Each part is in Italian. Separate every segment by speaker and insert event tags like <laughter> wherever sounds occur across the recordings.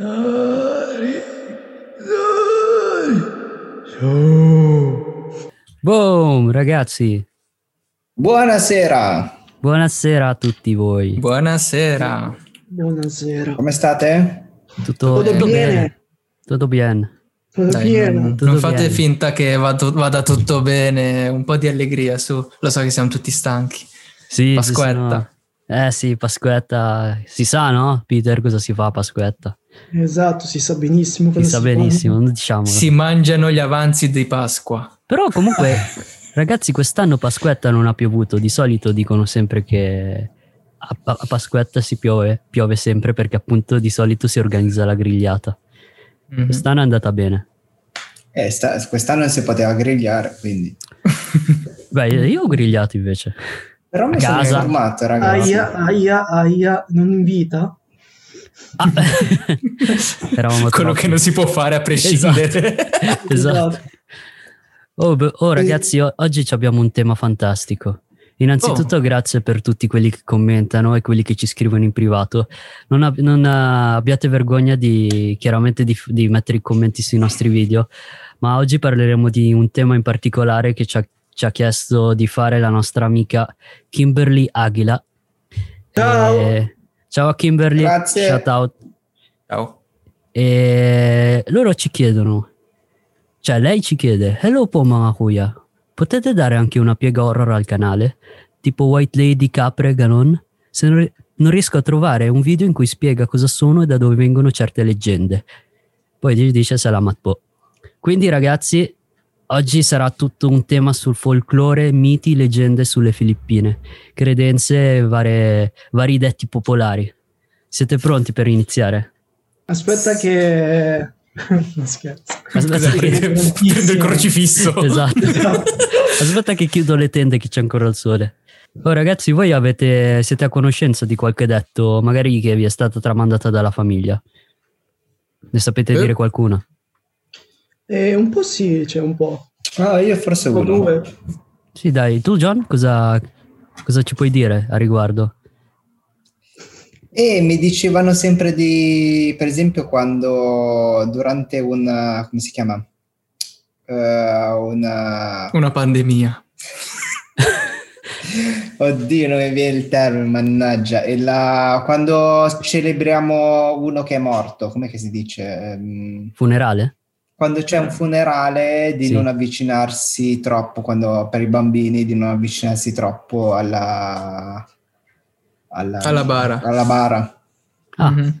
Speaker 1: Dari, Dari, Show.
Speaker 2: Boom, ragazzi.
Speaker 3: Buonasera,
Speaker 2: Buonasera a tutti voi.
Speaker 4: Buonasera.
Speaker 1: Buonasera.
Speaker 3: come state?
Speaker 2: Tutto,
Speaker 1: Tutto bene?
Speaker 2: Tutto bene.
Speaker 1: Tutto
Speaker 4: Dai,
Speaker 1: bene?
Speaker 4: non,
Speaker 2: Tutto
Speaker 4: non fate
Speaker 2: bene.
Speaker 4: finta che vado- vada tutto bene, un po' di allegria su. Lo so che siamo tutti stanchi.
Speaker 2: Sì,
Speaker 4: Pasquetta.
Speaker 2: sono- Eh sì, Pasquetta. Si sa, no? Peter, cosa si fa a Pasquetta?
Speaker 1: Esatto, si sa benissimo
Speaker 2: Si sa
Speaker 1: fa.
Speaker 2: benissimo, non diciamolo.
Speaker 4: Si mangiano gli avanzi di Pasqua.
Speaker 2: Però comunque, <laughs> ragazzi, quest'anno Pasquetta non ha piovuto. Di solito dicono sempre che a, a Pasquetta si piove, piove sempre perché appunto di solito si organizza la grigliata.
Speaker 4: Mhm.
Speaker 2: Quest'anno è andata bene.
Speaker 3: Eh, sta- quest'anno non si poteva grigliare, quindi. <laughs>
Speaker 2: Beh, io ho grigliato invece.
Speaker 3: Però mi sono
Speaker 2: casa.
Speaker 3: informato, ragazzi.
Speaker 1: Aia, aia, aia, non invita?
Speaker 2: Ah, <laughs>
Speaker 4: Quello
Speaker 2: troppi.
Speaker 4: che non si può fare a prescindere.
Speaker 2: Esatto. <laughs> Oh, beh, oh, ragazzi, o- oggi ci abbiamo un tema fantastico. Innanzitutto
Speaker 4: Oh.
Speaker 2: grazie per tutti quelli che commentano e quelli che ci scrivono in privato. Non, ab- non, eh, abbiate vergogna di chiaramente di, di mettere i commenti sui nostri video, ma oggi parleremo di un tema in particolare che ci ha, ci ha chiesto di fare la nostra amica Kimberly Aguila.
Speaker 1: Ciao.
Speaker 2: Eh, ciao Kimberly,
Speaker 3: Grazie.
Speaker 2: shout out.
Speaker 4: Ciao.
Speaker 2: E loro ci chiedono, cioè lei ci chiede, hello po mga kuya, potete dare anche una piega horror al canale? Tipo White Lady, capre, ganon? Se non, ri- non riesco a trovare un video in cui spiega cosa sono e da dove vengono certe leggende. Poi dice salamat po. Quindi ragazzi, oggi sarà tutto un tema sul folklore, miti, leggende sulle Filippine, credenze e varie- vari detti popolari. Siete pronti per iniziare?
Speaker 1: Aspetta che... <laughs> non scherzo.
Speaker 2: Aspetta che-
Speaker 4: prende il crocifisso. <laughs>
Speaker 2: Esatto. <laughs> Aspetta che chiudo le tende che c'è ancora il sole. Oh ragazzi, voi avete, siete a conoscenza di qualche detto, magari che vi è stata tramandata dalla famiglia? Ne sapete
Speaker 4: Eh?
Speaker 2: dire qualcuno?
Speaker 1: Eh, un po' sì, c'è un po'.
Speaker 3: Ah, io forse
Speaker 1: Un po'
Speaker 3: uno.
Speaker 1: due.
Speaker 2: Sì, dai, tu John, cosa, cosa ci puoi dire a riguardo?
Speaker 3: E mi dicevano sempre di, per esempio, quando durante una, come si chiama? Eh, una,
Speaker 4: Una pandemia. <laughs>
Speaker 3: oddio, non mi viene il termine, mannaggia. E la- quando celebriamo uno che è morto, come che si dice? Ehm,
Speaker 2: Funerale?
Speaker 3: Quando c'è un funerale di
Speaker 2: Sì.
Speaker 3: non avvicinarsi troppo, quando per i bambini di non avvicinarsi troppo alla, alla,
Speaker 4: Alla bara.
Speaker 3: alla bara.
Speaker 2: Ah,
Speaker 4: Mhm.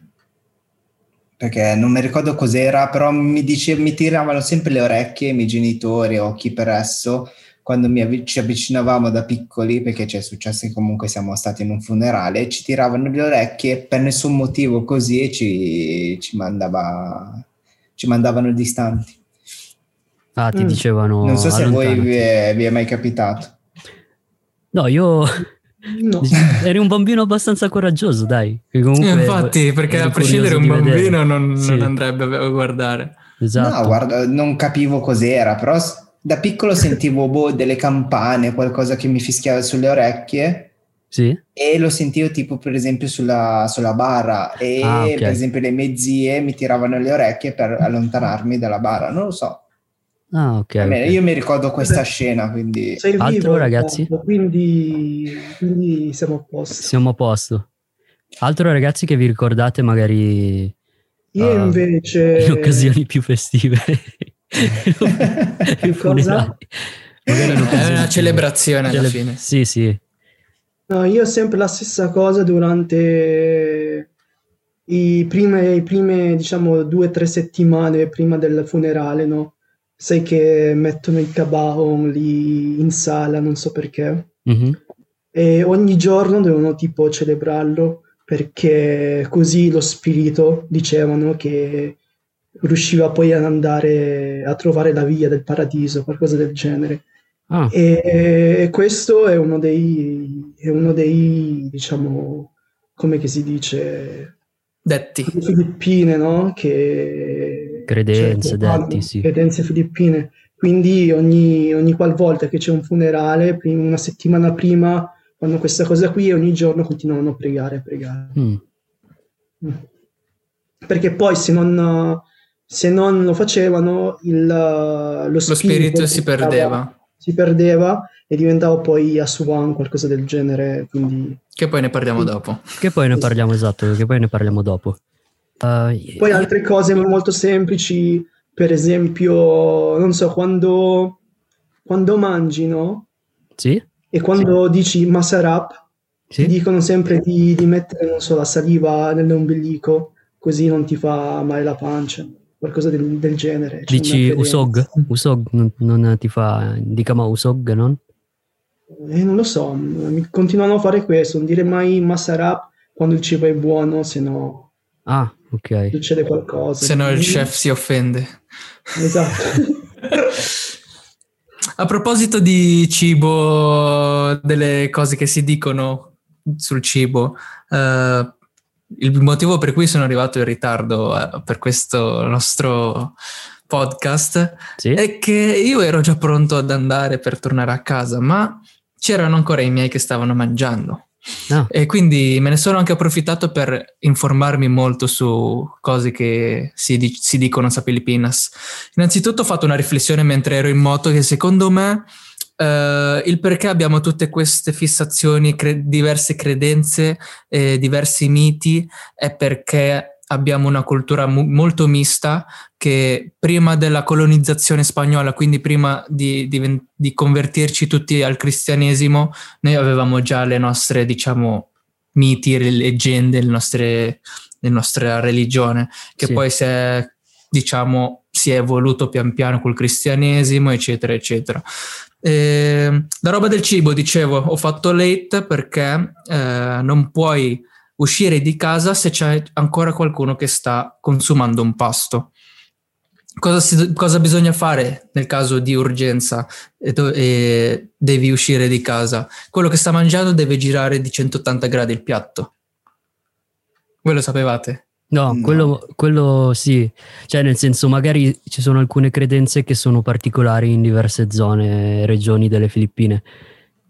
Speaker 3: Perché non mi ricordo cos'era, però mi, dice, mi tiravano sempre le orecchie i miei genitori o chi per esso quando mi avvi- ci avvicinavamo da piccoli, perché ci è successo che comunque siamo stati in un funerale, ci tiravano le orecchie per nessun motivo così e ci, ci mandava, ci mandavano distanti.
Speaker 2: ah, ti
Speaker 1: Mm.
Speaker 2: dicevano...
Speaker 3: Non so se a voi vi è, vi è mai capitato.
Speaker 2: No, io...
Speaker 1: No. <laughs>
Speaker 2: Eri un bambino abbastanza coraggioso, dai. comunque
Speaker 4: Eh, Infatti, perché a prescindere un bambino non,
Speaker 2: Sì,
Speaker 4: non andrebbe a guardare.
Speaker 2: Esatto.
Speaker 3: No, guarda, non capivo cos'era, però da piccolo sentivo boh, delle campane, qualcosa che mi fischiava sulle orecchie
Speaker 2: Sì?
Speaker 3: e lo sentivo tipo per esempio sulla, sulla bara e
Speaker 2: Ah, ok.
Speaker 3: per esempio le mie zie mi tiravano le orecchie per allontanarmi dalla bara, non lo so.
Speaker 2: Ah, ok.
Speaker 3: Almeno
Speaker 2: ok.
Speaker 3: Io mi ricordo questa scena, quindi...
Speaker 1: Sei
Speaker 2: Altro,
Speaker 1: vivo,
Speaker 2: ragazzi?
Speaker 1: Quindi, quindi siamo a posto.
Speaker 2: Siamo a posto. Altro ragazzi che vi ricordate magari
Speaker 1: Io
Speaker 2: Ah,
Speaker 1: invece... <laughs>
Speaker 2: in occasioni più festive. <laughs>
Speaker 1: Che cosa?
Speaker 2: Magari
Speaker 4: È una celebrazione alla
Speaker 2: cele-
Speaker 4: fine.
Speaker 2: Sì, sì.
Speaker 1: No, io ho sempre la stessa cosa durante i prime, i prime, diciamo, due o tre settimane prima del funerale, no? Sai che mettono il cabaon lì in sala, non so perché.
Speaker 2: Mhm.
Speaker 1: E ogni giorno devono tipo celebrarlo perché così lo spirito, dicevano, che riusciva poi ad andare a trovare la via del paradiso, qualcosa del genere.
Speaker 2: Ah,
Speaker 1: E questo è uno dei, è uno dei, diciamo, come che si dice,
Speaker 4: Detti.
Speaker 1: Filippine, no? Che,
Speaker 2: Credenze,
Speaker 1: cioè, fanno
Speaker 2: detti, sì.
Speaker 1: Credenze filippine. Quindi ogni, ogni qualvolta che c'è un funerale, prim- una settimana prima, fanno questa cosa qui e ogni giorno continuano a pregare, a pregare.
Speaker 2: mm.
Speaker 1: Mm. perché poi se non, se non lo facevano il, lo,
Speaker 4: Lo spirito si perdeva.
Speaker 1: Si perdeva e diventava poi Asuan, qualcosa del genere, quindi...
Speaker 4: Che poi ne parliamo dopo.
Speaker 2: Che poi ne parliamo esatto, che poi ne parliamo dopo. Uh,
Speaker 1: Poi altre cose molto semplici, per esempio, non so, quando, quando mangi, no?
Speaker 2: Sì?
Speaker 1: E quando dici Masarap, ti
Speaker 2: Sì?
Speaker 1: dicono sempre di, di mettere, non so, la saliva nell'ombilico, così non ti fa male la pancia, qualcosa del, del genere. C'è
Speaker 2: Dici. Usog? Usog non, non ti fa... Dicama Usog, non?
Speaker 1: Eh, non lo so, mi- continuano a fare questo, non dire mai Masarap quando il cibo è buono, se no
Speaker 2: Ah, ok.
Speaker 1: succede qualcosa.
Speaker 4: Se no il chef si offende.
Speaker 1: Esatto. <laughs>
Speaker 4: A proposito di cibo, delle cose che si dicono sul cibo, eh, il motivo per cui sono arrivato in ritardo eh, per questo nostro podcast
Speaker 2: Sì?
Speaker 4: è che io ero già pronto ad andare per tornare a casa, ma c'erano ancora i miei che stavano mangiando.
Speaker 2: Ah,
Speaker 4: E quindi me ne sono anche approfittato per informarmi molto su cose che si, di- si dicono a Filipinas. Innanzitutto ho fatto una riflessione mentre ero in moto che secondo me eh, il perché abbiamo tutte queste fissazioni, cre- diverse credenze, eh, diversi miti, è perché abbiamo una cultura mu- molto mista che prima della colonizzazione spagnola, quindi prima di- di- di convertirci tutti al cristianesimo, noi avevamo già le nostre, diciamo, miti, le leggende, le nostre, la nostra religione, che
Speaker 2: Sì.
Speaker 4: poi si è, diciamo, si è evoluto pian piano col cristianesimo, eccetera, eccetera. E, la roba del cibo, dicevo, ho fatto late perché eh, non puoi uscire di casa se c'è ancora qualcuno che sta consumando un pasto. Cosa, si- cosa bisogna fare nel caso di urgenza e, e devi uscire di casa? Quello che sta mangiando deve girare di 180 gradi il piatto. Voi lo sapevate?
Speaker 2: No,
Speaker 3: No.
Speaker 2: Quello, quello sì, cioè nel senso magari ci sono alcune credenze che sono particolari in diverse zone, regioni delle Filippine.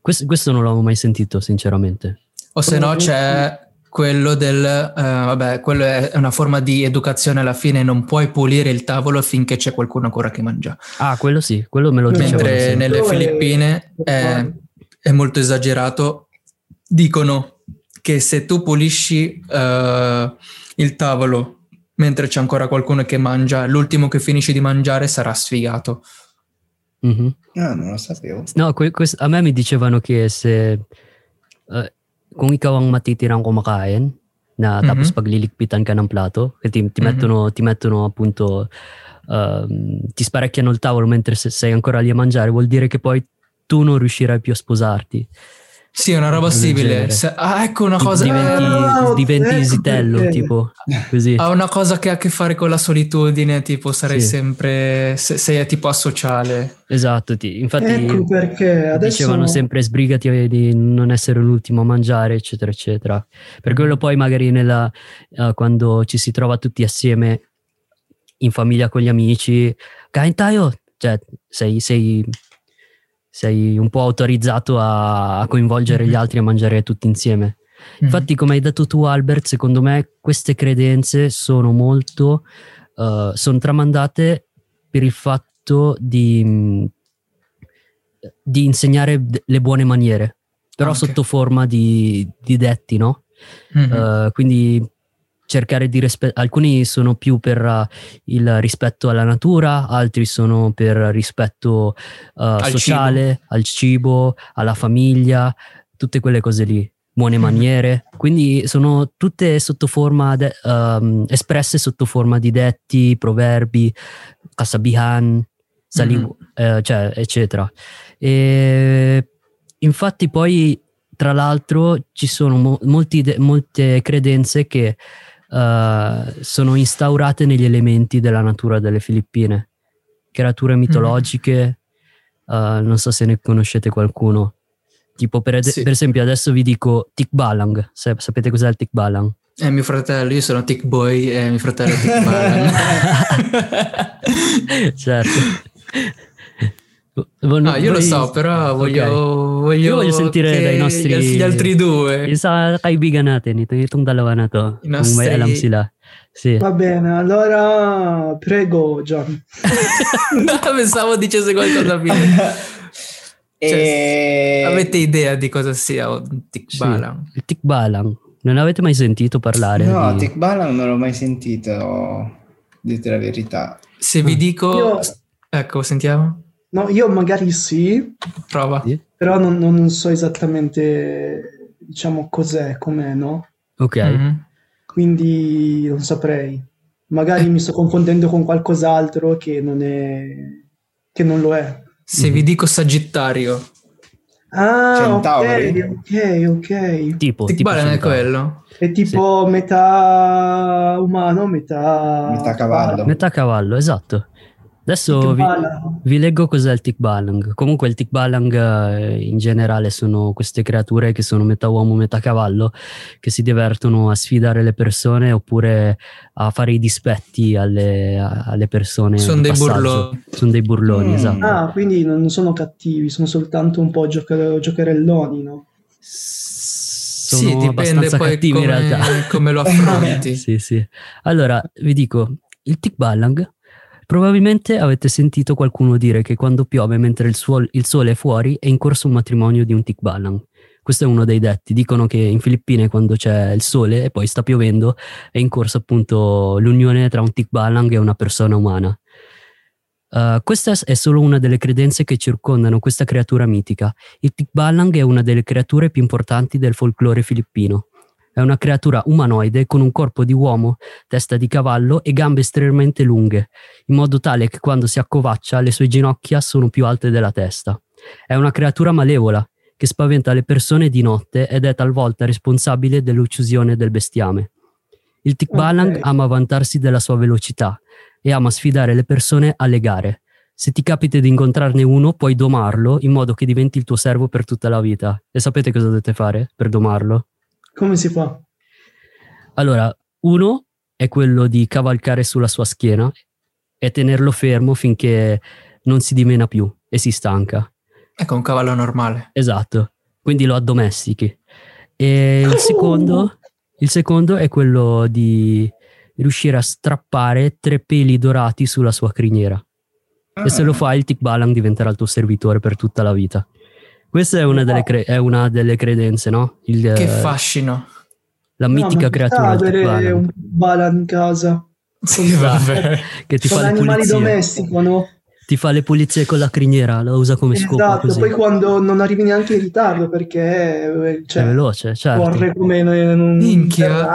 Speaker 2: Questo, questo non l'avevo mai sentito, sinceramente.
Speaker 4: O se no c'è quello del... eh, vabbè, quello è una forma di educazione alla fine, non puoi pulire il tavolo finché c'è qualcuno ancora che mangia.
Speaker 2: Ah, quello sì, quello me lo dicevano.
Speaker 4: Mentre nelle Filippine è, è molto esagerato. Dicono che se tu pulisci eh, il tavolo mentre c'è ancora qualcuno che mangia, l'ultimo che finisce di mangiare sarà sfigato.
Speaker 2: Mhm.
Speaker 3: Ah, non lo sapevo.
Speaker 2: No, que- quest- a me mi dicevano che se eh, kung ikaw ang matitirang kumakain na tapos
Speaker 4: Mhm.
Speaker 2: pagliligpitan ka ng plato, che ti, ti
Speaker 4: Mhm.
Speaker 2: mettono, ti mettono appunto, ehm, ti sparecchiano il tavolo mentre se- sei ancora lì a mangiare, vuol dire che poi tu non riuscirai più a sposarti.
Speaker 4: Sì, è una roba simile. Se- ah, ecco una cosa.
Speaker 2: diventi,
Speaker 1: Ah,
Speaker 2: diventi
Speaker 1: ecco
Speaker 2: isitello,
Speaker 1: perché.
Speaker 2: tipo così.
Speaker 4: Ha una cosa che ha a che fare con la solitudine, tipo sarei
Speaker 2: Sì.
Speaker 4: sempre. Se, sei tipo asociale.
Speaker 2: Esatto, ti- infatti
Speaker 1: Ecco perché adesso...
Speaker 2: dicevano sempre sbrigati di non essere l'ultimo a mangiare, eccetera, eccetera. Per quello poi magari nella, eh, quando ci si trova tutti assieme in famiglia con gli amici, kain tayo, cioè sei, sei, sei un po' autorizzato a, a coinvolgere gli
Speaker 4: Mhm.
Speaker 2: altri a mangiare tutti insieme. Infatti, come hai detto tu, Albert, secondo me queste credenze sono molto, eh, sono tramandate per il fatto di, mh, di insegnare le buone maniere, però
Speaker 4: Anche.
Speaker 2: sotto forma di, di detti, no?
Speaker 4: Mhm.
Speaker 2: Eh, quindi cercare di rispettare, alcuni sono più per eh, il rispetto alla natura, altri sono per rispetto eh, sociale, al cibo, alla famiglia, tutte quelle cose lì, buone
Speaker 4: Mhm.
Speaker 2: maniere. Quindi sono tutte sotto forma, de- ehm, espresse sotto forma di detti, proverbi, kasabihan, sali-
Speaker 4: Mhm.
Speaker 2: eh, cioè, eccetera. E infatti poi tra l'altro ci sono mo- molti de- molte credenze che eh, sono instaurate negli elementi della natura delle Filippine, creature mitologiche, eh, non so se ne conoscete qualcuno. Tipo per, ed-
Speaker 4: Sì.
Speaker 2: per esempio adesso vi dico Tikbalang, sapete cos'è il Tikbalang?
Speaker 4: È mio fratello, io sono Tick Boy e mio fratello è Tick Balan. <laughs>
Speaker 2: certo. <laughs>
Speaker 4: No, io lo so, però voglio,
Speaker 2: Okay.
Speaker 4: voglio,
Speaker 2: Io voglio sentire dai nostri-
Speaker 4: gli altri due.
Speaker 2: Yung sa kaibigan natin, ito, itong dalawa na to.
Speaker 4: I
Speaker 2: Kung may
Speaker 4: nostri-
Speaker 2: alam sila. Sì.
Speaker 1: Va bene, allora prego John. <laughs>
Speaker 4: Pensavo dicesse qualcosa più.
Speaker 3: E...
Speaker 4: Avete idea di cosa sia un tikbalang?
Speaker 2: Il tikbalang. Non avete mai sentito parlare?
Speaker 3: No,
Speaker 2: di...
Speaker 3: Tikbalang non l'ho mai sentito, dite la verità.
Speaker 4: Se vi dico...
Speaker 1: Io-
Speaker 4: Ecco, sentiamo.
Speaker 1: No, io magari sì,
Speaker 4: Prova.
Speaker 2: Sì?
Speaker 1: però non, non so esattamente, diciamo, cos'è, com'è, no?
Speaker 2: Ok.
Speaker 4: Mhm.
Speaker 1: Quindi non saprei. Magari mi sto confondendo con qualcos'altro che non è, che non lo è.
Speaker 4: Se
Speaker 2: Mhm.
Speaker 4: vi dico Sagittario,
Speaker 1: Ah,
Speaker 3: Centauri?
Speaker 1: ok, ok, ok.
Speaker 2: Tipo, tipo
Speaker 4: tikbalang è quello?
Speaker 1: È tipo metà umano, metà...
Speaker 3: Metà cavallo.
Speaker 2: Metà cavallo, esatto. Adesso vi, vi leggo cos'è il tikbalang. Comunque il tikbalang eh, in generale sono queste creature che sono metà uomo, metà cavallo, che si divertono a sfidare le persone oppure a fare i dispetti alle, alle persone.
Speaker 4: Sono dei
Speaker 2: passaggio.
Speaker 4: burloni.
Speaker 2: Sono dei burloni,
Speaker 3: Mm.
Speaker 2: esatto.
Speaker 1: Ah, quindi non sono cattivi, sono soltanto un po' gioca- giocherelloni, no?
Speaker 2: Sono
Speaker 4: sì, dipende
Speaker 2: abbastanza
Speaker 4: poi
Speaker 2: cattivi
Speaker 4: come,
Speaker 2: in realtà.
Speaker 4: come lo <laughs> affronti.
Speaker 2: Sì, sì. Allora, vi dico, il tikbalang, probabilmente avete sentito qualcuno dire che quando piove mentre il, suol- il sole è fuori è in corso un matrimonio di un tikbalang. Questo è uno dei detti. Dicono che in Filippine quando c'è il sole e poi sta piovendo è in corso appunto l'unione tra un tikbalang e una persona umana. Uh, questa è solo una delle credenze che circondano questa creatura mitica. Il tikbalang è una delle creature più importanti del folklore filippino. È una creatura umanoide con un corpo di uomo, testa di cavallo e gambe estremamente lunghe, in modo tale che quando si accovaccia le sue ginocchia sono più alte della testa. È una creatura malevola che spaventa le persone di notte ed è talvolta responsabile dell'uccisione del bestiame. Il Tikbalang
Speaker 1: Ok.
Speaker 2: ama vantarsi della sua velocità e ama sfidare le persone alle gare. Se ti capita di incontrarne uno, puoi domarlo in modo che diventi il tuo servo per tutta la vita. E sapete cosa dovete fare per domarlo?
Speaker 1: Come si fa?
Speaker 2: Allora, uno è quello di cavalcare sulla sua schiena e tenerlo fermo finché non si dimena più e si stanca.
Speaker 4: Ecco, un cavallo normale.
Speaker 2: Esatto, quindi lo addomestichi. E il secondo, il secondo è quello di riuscire a strappare tre peli dorati sulla sua criniera. E se lo fai, il Tikbalang diventerà il tuo servitore per tutta la vita. Questa è una delle, cre- è una delle credenze, no? Il,
Speaker 4: Che
Speaker 2: eh,
Speaker 4: fascino.
Speaker 2: la
Speaker 1: No,
Speaker 2: mitica
Speaker 1: ci
Speaker 2: creatura
Speaker 1: avere
Speaker 2: Tikbalang
Speaker 1: un bala in casa. <laughs>
Speaker 4: Sì, vabbè.
Speaker 2: che ti
Speaker 1: Sono
Speaker 2: fa le
Speaker 1: animali
Speaker 2: pulizie.
Speaker 1: domestico, no?
Speaker 2: Ti fa le pulizie con la criniera, la usa come scopa
Speaker 1: Esatto,
Speaker 2: così.
Speaker 1: poi quando non arrivi neanche in ritardo perché eh,
Speaker 2: È
Speaker 1: cioè,
Speaker 2: veloce, certo.
Speaker 1: corre come in un
Speaker 4: Minchia.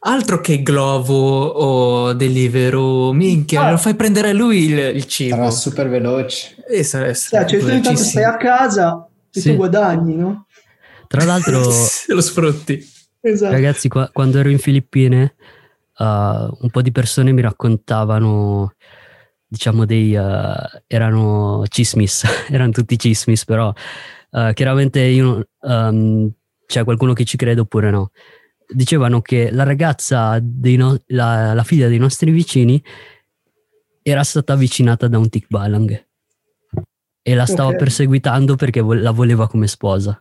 Speaker 4: Altro che Glovo o Deliveroo, minchia,
Speaker 1: Ah.
Speaker 4: lo fai prendere a lui il, il cibo.
Speaker 3: Sarà super veloce.
Speaker 4: E sarà
Speaker 1: Cioè, cioè, tu intanto stai a casa e
Speaker 2: Sì.
Speaker 1: tu guadagni, no?
Speaker 2: Tra l'altro, <laughs>
Speaker 4: lo sfrutti.
Speaker 1: Esatto.
Speaker 2: ragazzi, qua- quando ero in Filippine, uh, un po' di persone mi raccontavano, diciamo, dei... uh, erano cismis, <laughs> erano tutti cismis, però uh, chiaramente io, um, c'è qualcuno che ci crede oppure no. Dicevano che la ragazza, dei no- la, la figlia dei nostri vicini, era stata avvicinata da un tikbalang e la stava
Speaker 1: Ok.
Speaker 2: perseguitando perché la voleva come sposa.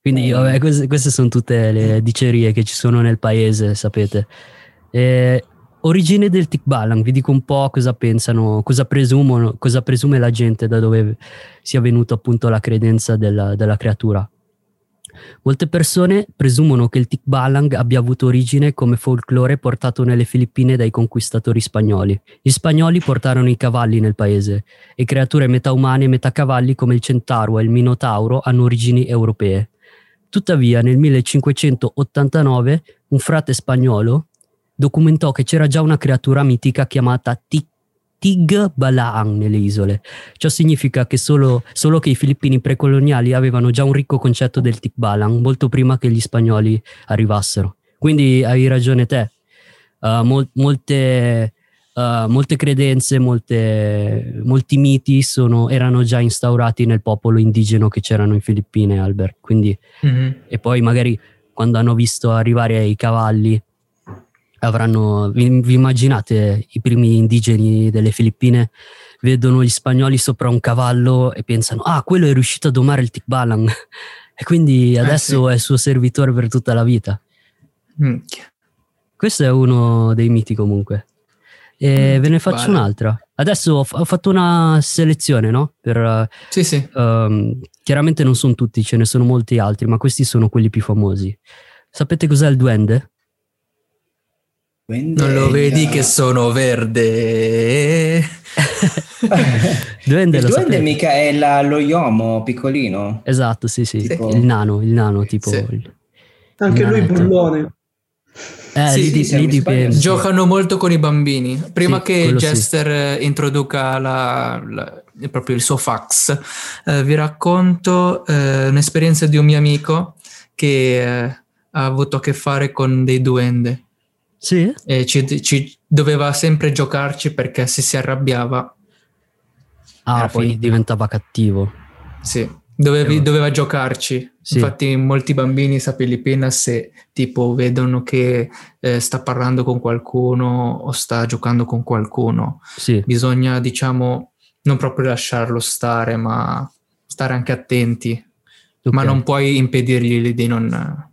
Speaker 2: Quindi,
Speaker 3: Oh.
Speaker 2: vabbè, queste, queste sono tutte le dicerie che ci sono nel paese, sapete. Eh, origine del tikbalang, vi dico un po' cosa pensano, cosa presumono, cosa presume la gente da dove sia venuta appunto la credenza della, della creatura. Molte persone presumono che il tikbalang abbia avuto origine come folklore portato nelle Filippine dai conquistatori spagnoli. Gli spagnoli portarono i cavalli nel paese e creature metà umane e metà cavalli come il centauro e il minotauro hanno origini europee. Tuttavia, nel 1589, un frate spagnolo documentò che c'era già una creatura mitica chiamata Tig Tig Balaang nelle isole. Ciò significa che solo, solo che i filippini precoloniali avevano già un ricco concetto del Tikbalang molto prima che gli spagnoli arrivassero. Quindi hai ragione te. Uh, mol- molte, uh, molte credenze, molte- molti miti sono- erano già instaurati nel popolo indigeno che c'erano in Filippine, Albert. Quindi,
Speaker 4: Mhm.
Speaker 2: e poi magari quando hanno visto arrivare i cavalli avranno, vi, vi immaginate i primi indigeni delle Filippine vedono gli spagnoli sopra un cavallo e pensano, ah, quello è riuscito a domare il Tikbalang. <laughs> E quindi adesso
Speaker 4: sì.
Speaker 2: è il suo servitore per tutta la vita.
Speaker 4: Minchia.
Speaker 2: Questo è uno dei miti comunque. E
Speaker 4: Mm,
Speaker 2: ve ne faccio
Speaker 4: Tikbalang.
Speaker 2: un'altra. Adesso ho, ho fatto una selezione, no? Per, eh,
Speaker 4: Sì, sì.
Speaker 2: ehm, chiaramente non sono tutti, ce ne sono molti altri, ma questi sono quelli più famosi. Sapete cos'è il duende?
Speaker 3: Quindi
Speaker 4: Non lo
Speaker 3: il-
Speaker 4: vedi che sono verde? <laughs>
Speaker 2: Duende
Speaker 3: Il
Speaker 2: lo
Speaker 3: duende mica è la- lo Yomo piccolino.
Speaker 2: Esatto, sì, sì,
Speaker 3: Tipo-
Speaker 2: il nano, il nano, tipo...
Speaker 4: Sì.
Speaker 2: il-
Speaker 1: Anche lui
Speaker 2: Nanetto.
Speaker 1: bullone.
Speaker 2: Eh,
Speaker 4: Sì,
Speaker 2: lì,
Speaker 3: sì,
Speaker 2: lì dipende.
Speaker 4: Giocano molto con i bambini. Prima
Speaker 2: Sì,
Speaker 4: che. Jester eh, introduca la- la- proprio il suo fax, eh, vi racconto eh, un'esperienza di un mio amico che eh, ha avuto a che fare con dei duende
Speaker 2: Sì?
Speaker 4: e ci, ci doveva sempre giocarci perché se si arrabbiava,
Speaker 2: Ah, poi
Speaker 4: finita.
Speaker 2: diventava cattivo.
Speaker 4: sì, dovevi- doveva giocarci.
Speaker 2: Sì.
Speaker 4: Infatti molti bambini sa Filipinas se tipo vedono che eh, sta parlando con qualcuno o sta giocando con qualcuno,
Speaker 2: Sì,
Speaker 4: bisogna diciamo non proprio lasciarlo stare ma stare anche attenti ma
Speaker 2: ok.
Speaker 4: non puoi impedirgli di non,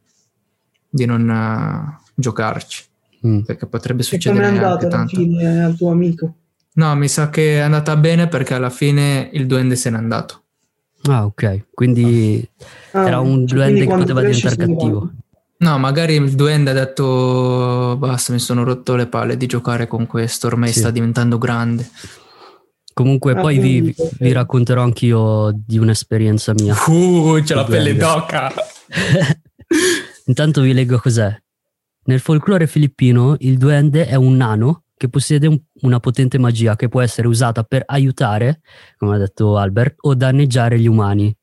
Speaker 4: di non eh, giocarci
Speaker 2: Mm.
Speaker 4: perché potrebbe
Speaker 1: come è
Speaker 4: succedere
Speaker 1: andato
Speaker 4: anche
Speaker 1: alla
Speaker 4: tanto
Speaker 1: fine al tuo amico?
Speaker 4: no mi sa che è andata bene perché alla fine il duende se n'è andato
Speaker 2: Ah, ok. Quindi
Speaker 1: Ah,
Speaker 2: era un
Speaker 1: cioè,
Speaker 2: duende che poteva diventare cattivo.
Speaker 4: no magari il duende ha detto basta mi sono rotto le palle di giocare con questo ormai
Speaker 2: Sì.
Speaker 4: sta diventando grande
Speaker 2: Comunque
Speaker 1: Ah,
Speaker 2: poi vi, vi racconterò anch'io di un'esperienza mia.
Speaker 4: uh c'è
Speaker 2: la pelle
Speaker 4: d'oca
Speaker 2: Intanto vi leggo cos'è. Nel folklore filippino il duende è un nano che possiede un- una potente magia che può essere usata per aiutare, come ha detto Albert, o danneggiare gli umani.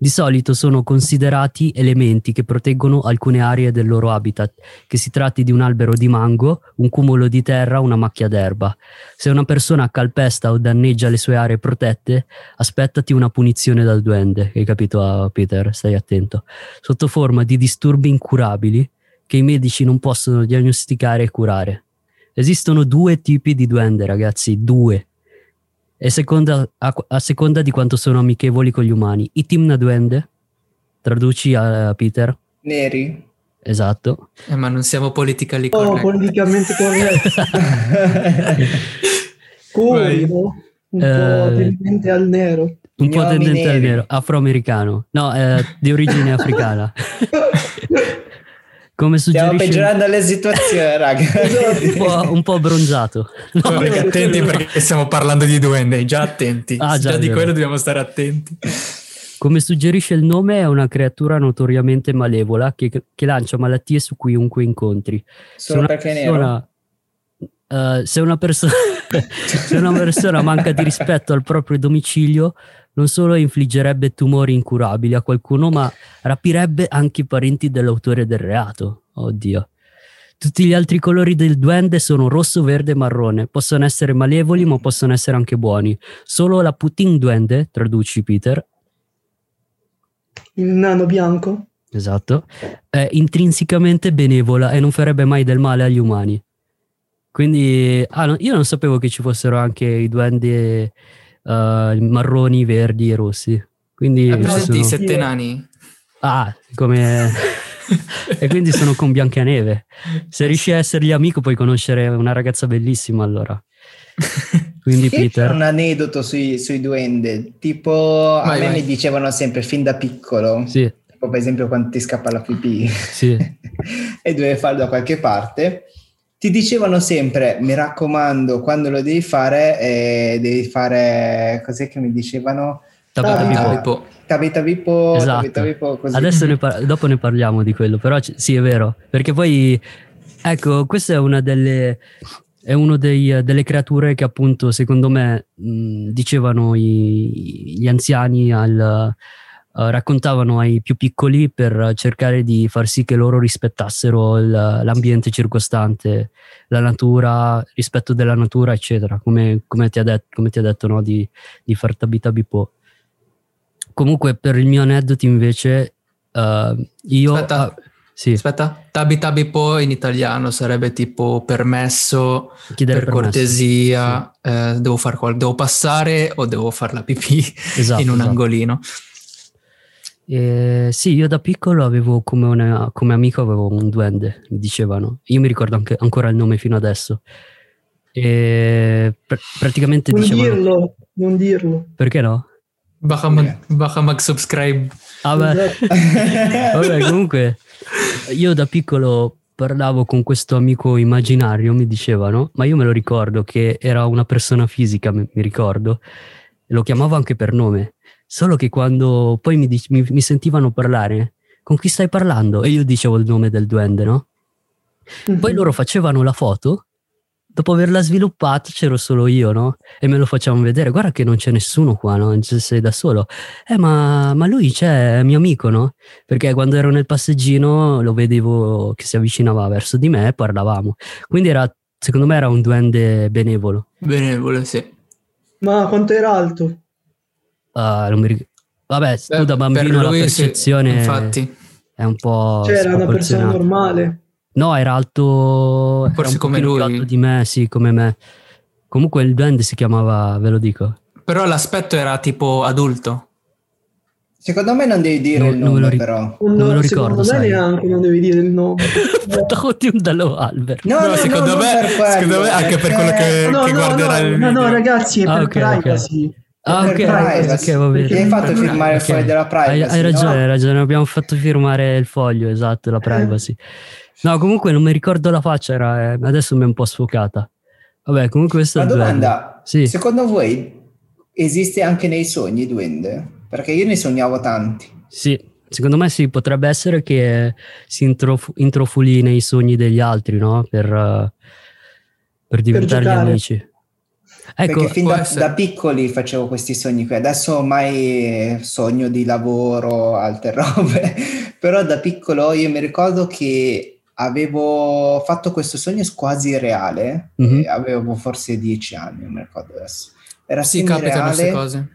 Speaker 2: Di solito sono considerati elementi che proteggono alcune aree del loro habitat, che si tratti di un albero di mango, un cumulo di terra una macchia d'erba. Se una persona calpesta o danneggia le sue aree protette, aspettati una punizione dal duende. Hai capito, ah, Peter? Stai attento. Sotto forma di disturbi incurabili che i medici non possono diagnosticare e curare. Esistono due tipi di duende, ragazzi, due. E seconda- a, a seconda di quanto sono amichevoli con gli umani. I team na duende, traduci a Peter,
Speaker 3: Neri?
Speaker 2: esatto.
Speaker 4: Eh, ma non siamo politically
Speaker 1: Oh,
Speaker 4: correct
Speaker 1: politicamente corretto. <laughs>
Speaker 4: Vai.
Speaker 1: Curico, un
Speaker 2: Eh,
Speaker 1: po' tendente al nero.
Speaker 2: Un po'
Speaker 3: Gnomi
Speaker 2: tendente al nero, afroamericano. No, eh, di origine <laughs> africana. <laughs> Come
Speaker 3: Stiamo
Speaker 2: suggerisce
Speaker 3: peggiorando la situazione, <laughs> raga.
Speaker 2: un po', un po' bronzato. No,
Speaker 4: Guarda che attenti perché stiamo parlando di duende, già attenti.
Speaker 2: Ah, già,
Speaker 4: già, di quello dobbiamo stare attenti.
Speaker 2: Come suggerisce il nome, è una creatura notoriamente malevola che, che lancia malattie su chiunque incontri. Se
Speaker 3: Solo
Speaker 2: una
Speaker 3: perché è nero?
Speaker 2: Persona, eh, se, una perso- <laughs> se una persona manca di rispetto al proprio domicilio, non solo infliggerebbe tumori incurabili a qualcuno, ma rapirebbe anche i parenti dell'autore del reato. Oddio. Tutti gli altri colori del duende sono rosso, verde e marrone. Possono essere malevoli, ma possono essere anche buoni. Solo la Putin duende, traduci Peter,
Speaker 1: Il nano bianco.
Speaker 2: esatto, è intrinsecamente benevola e non farebbe mai del male agli umani. Quindi ah, no, io non sapevo che ci fossero anche i duendi eh, marroni, verdi e rossi. Quindi
Speaker 4: Hai presenti i
Speaker 2: sono-
Speaker 4: sette nani?
Speaker 2: Ah, come... <laughs> e quindi sono con Biancaneve. Se riesci a essergli amico puoi conoscere una ragazza bellissima allora. Quindi Peter...
Speaker 3: un aneddoto sui, sui duende. Tipo, a
Speaker 4: Vai,
Speaker 3: me
Speaker 4: vai.
Speaker 3: mi dicevano sempre fin da piccolo,
Speaker 2: Sì,
Speaker 3: tipo per esempio quando ti scappa la pipì
Speaker 2: sì, <laughs>
Speaker 3: e dovevi farlo da qualche parte, ti dicevano sempre, mi raccomando, quando lo devi fare, eh, devi fare, cos'è che mi dicevano?
Speaker 2: Tabata
Speaker 1: Ah,
Speaker 2: Bippo.
Speaker 4: Tipo,
Speaker 3: Tabi tabipo,
Speaker 2: Esatto.
Speaker 3: così.
Speaker 2: Adesso ne par- dopo ne parliamo di quello, però c- sì, è vero, perché poi ecco, questa è una delle è uno dei, eh, delle creature che appunto secondo me mh, dicevano i- gli anziani al eh, raccontavano ai più piccoli per cercare di far sì che loro rispettassero il- l'ambiente circostante, la natura, rispetto della natura, eccetera, come, come ti ha detto, come ti ha detto no, di, di far tabitabipo. Comunque, per il mio aneddoto, invece, eh, io.
Speaker 4: Aspetta.
Speaker 2: ah, Sì,
Speaker 4: Aspetta, tabi tabi po in italiano sarebbe tipo permesso,
Speaker 2: chiedere
Speaker 4: per
Speaker 2: permesso.
Speaker 4: cortesia, eh, devo, far qual- devo passare o devo fare la pipì
Speaker 2: Esatto,
Speaker 4: in un
Speaker 2: esatto.
Speaker 4: angolino.
Speaker 2: Eh, sì, io da piccolo avevo come, una- come amico avevo un duende, mi dicevano. Io mi ricordo anche, ancora il nome fino adesso. E pr- praticamente
Speaker 1: Non
Speaker 2: dicevano...
Speaker 1: dirlo, non dirlo.
Speaker 2: Perché no?
Speaker 4: Baka mag, baka mag-subscribe.
Speaker 2: Ah, beh.
Speaker 1: Esatto.
Speaker 2: Vabbè, comunque, io da piccolo parlavo con questo amico immaginario, mi dicevano, ma io me lo ricordo che era una persona fisica, mi, mi ricordo, lo chiamavo anche per nome. Solo che quando poi mi, dic- mi- mi sentivano parlare, con chi stai parlando? E io dicevo il nome del duende, no? Poi loro facevano la foto, dopo averla sviluppata c'ero solo io, no? E me lo facevano vedere, guarda che non c'è nessuno qua, no? Sei da solo. Eh, ma, ma lui c'è, è mio amico, no? Perché quando ero nel passeggino lo vedevo che si avvicinava verso di me e parlavamo. Quindi era, secondo me era un duende benevolo.
Speaker 4: Benevole, sì.
Speaker 1: Ma quanto era alto?
Speaker 2: Ah, non mi ric- Vabbè, tu
Speaker 4: Eh,
Speaker 2: da
Speaker 4: per
Speaker 2: bambino la
Speaker 4: lui sì,
Speaker 2: percezione
Speaker 4: infatti,
Speaker 2: è un po'
Speaker 1: Cioè, era una persona normale.
Speaker 2: No, era alto, era
Speaker 4: Forse
Speaker 2: un
Speaker 4: come lui.
Speaker 2: alto di me, sì, come me. Comunque il duende si chiamava, ve lo dico.
Speaker 4: però l'aspetto era tipo adulto.
Speaker 3: Secondo me non devi dire
Speaker 2: No,
Speaker 3: il
Speaker 2: non
Speaker 3: nome,
Speaker 2: ric-
Speaker 3: però.
Speaker 1: Non,
Speaker 2: Non me lo
Speaker 1: secondo
Speaker 2: ricordo,
Speaker 1: me
Speaker 2: sai.
Speaker 1: neanche non devi dire il nome. <laughs>
Speaker 2: Portati un dallo Albert.
Speaker 3: No, no,
Speaker 4: secondo
Speaker 3: no, non
Speaker 4: me-
Speaker 3: per quello,
Speaker 4: secondo me anche per quello che-
Speaker 1: No, no,
Speaker 4: guarderà
Speaker 1: no,
Speaker 4: il
Speaker 1: no, no,
Speaker 4: video.
Speaker 1: ragazzi, è
Speaker 2: Ah,
Speaker 1: per
Speaker 2: ok, ok.
Speaker 1: privacy.
Speaker 2: Ah,
Speaker 3: Per
Speaker 2: ok,
Speaker 3: privacy.
Speaker 2: ok, va bene.
Speaker 3: Ti hai fatto
Speaker 4: Per
Speaker 3: firmare il
Speaker 2: Ok.
Speaker 3: foglio della privacy.
Speaker 2: Hai, hai ragione,
Speaker 3: no?
Speaker 2: hai ragione, abbiamo fatto firmare il foglio, esatto, la privacy. No, comunque non mi ricordo la faccia, era, eh, adesso mi è un po' sfocata. Vabbè, comunque il duende.
Speaker 3: domanda,
Speaker 2: Sì.
Speaker 3: secondo voi esiste anche nei sogni duende? Perché io ne sognavo tanti.
Speaker 2: Sì, secondo me sì, potrebbe essere che si introf- introfuli nei sogni degli altri, no? Per, eh, per diventare gli
Speaker 1: giocare.
Speaker 2: amici. Ecco,
Speaker 3: Perché fin da, da piccoli facevo questi sogni qui. Adesso ormai sogno di lavoro, <laughs> altre robe. Però da piccolo io mi ricordo che avevo fatto questo sogno quasi reale.
Speaker 2: Mhm.
Speaker 3: e avevo forse dieci anni, non mi ricordo adesso. Era
Speaker 4: Sì, capitano queste
Speaker 3: semi-reale.
Speaker 4: cose.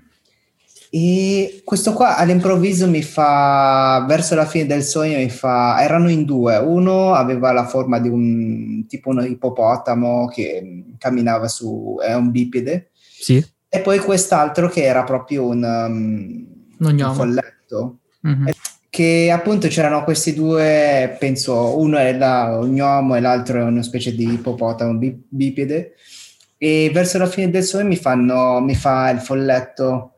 Speaker 3: E questo qua all'improvviso mi fa, verso la fine del sogno, mi fa, erano in due. Uno aveva la forma di un tipo uno ippopotamo che mm, camminava su, è un bipede,
Speaker 2: sì,
Speaker 3: e poi quest'altro che era proprio un, um, un
Speaker 4: gnomo.
Speaker 3: folletto.
Speaker 4: Mhm.
Speaker 3: Che appunto c'erano questi due, penso, uno era un gnomo e l'altro è una specie di ippopotamo bi- bipede. E verso la fine del sogno mi fanno, mi fa il folletto.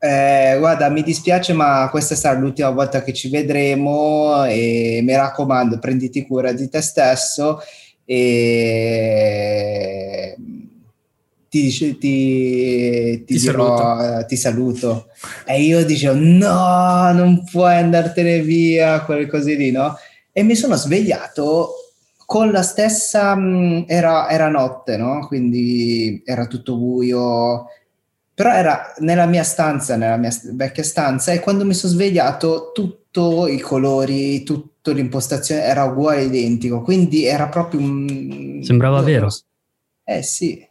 Speaker 3: Eh, guarda, mi dispiace, ma questa sarà l'ultima volta che ci vedremo e mi raccomando, prenditi cura di te stesso e ti, ti, ti
Speaker 4: Ti
Speaker 3: dirò, eh, ti saluto. E io dicevo, no, non puoi andartene via, quelle cose lì, no? E mi sono svegliato con la stessa, mh, era, era notte, no? Quindi era tutto buio, però era nella mia stanza, nella mia vecchia stanza, e quando mi sono svegliato tutto i colori, tutta l'impostazione era uguale, identico, quindi era proprio un...
Speaker 2: Sembrava vero.
Speaker 3: Eh sì.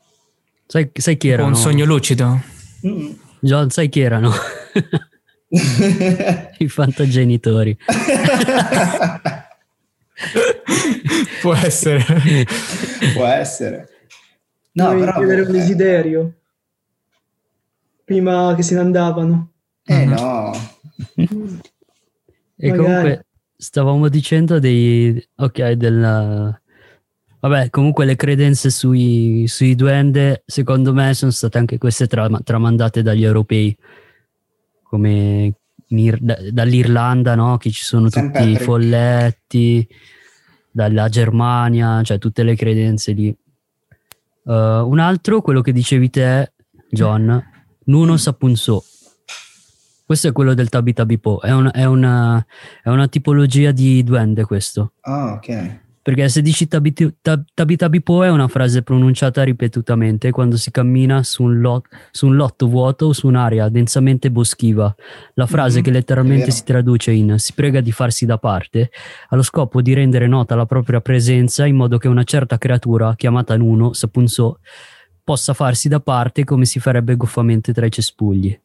Speaker 2: sai, sai chi erano?
Speaker 4: un sogno lucido.
Speaker 3: Mm.
Speaker 2: John, sai chi erano? <laughs> I fantagenitori.
Speaker 4: Può essere. <laughs>
Speaker 3: Può essere. No,
Speaker 1: Dovevi
Speaker 3: però...
Speaker 1: chiedere un
Speaker 3: eh,
Speaker 1: desiderio prima che se ne andavano.
Speaker 3: eh,
Speaker 4: Mhm.
Speaker 3: no.
Speaker 2: E
Speaker 1: Magari.
Speaker 2: comunque stavamo dicendo dei... Ok, del... Vabbè, comunque le credenze sui, sui duende, secondo me, sono state anche queste tra- tramandate dagli europei, come in Ir- da- dall'Irlanda, no? Che ci sono
Speaker 3: St.
Speaker 2: tutti i
Speaker 3: Patrick.
Speaker 2: folletti, dalla Germania, cioè tutte le credenze lì. Uh, un altro, quello che dicevi te, John, Nuno Sapunso. Questo è quello del Tabi Tabi Po, è, un- è una, è una tipologia di duende questo.
Speaker 3: Ah, ok.
Speaker 2: Perché se dici tabi, tab- tabi tabi po è una frase pronunciata ripetutamente quando si cammina su un, lo- su un lotto vuoto o su un'area densamente boschiva. La frase
Speaker 3: Mhm,
Speaker 2: che letteralmente si traduce in si prega di farsi da parte ha lo scopo di rendere nota la propria presenza in modo che una certa creatura chiamata Nuno, Sapunso, possa farsi da parte come si farebbe goffamente tra i cespugli.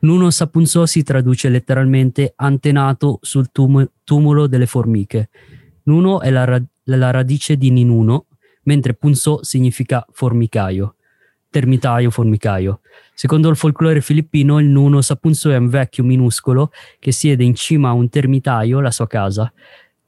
Speaker 2: Nuno Sapunso si traduce letteralmente antenato sul tum- tumulo delle formiche. Nuno è la, ra- la radice di Ninuno, mentre Punso significa formicaio, termitaio, formicaio. Secondo il folklore filippino, il Nuno Sapunso è un vecchio minuscolo che siede in cima a un termitaio, la sua casa.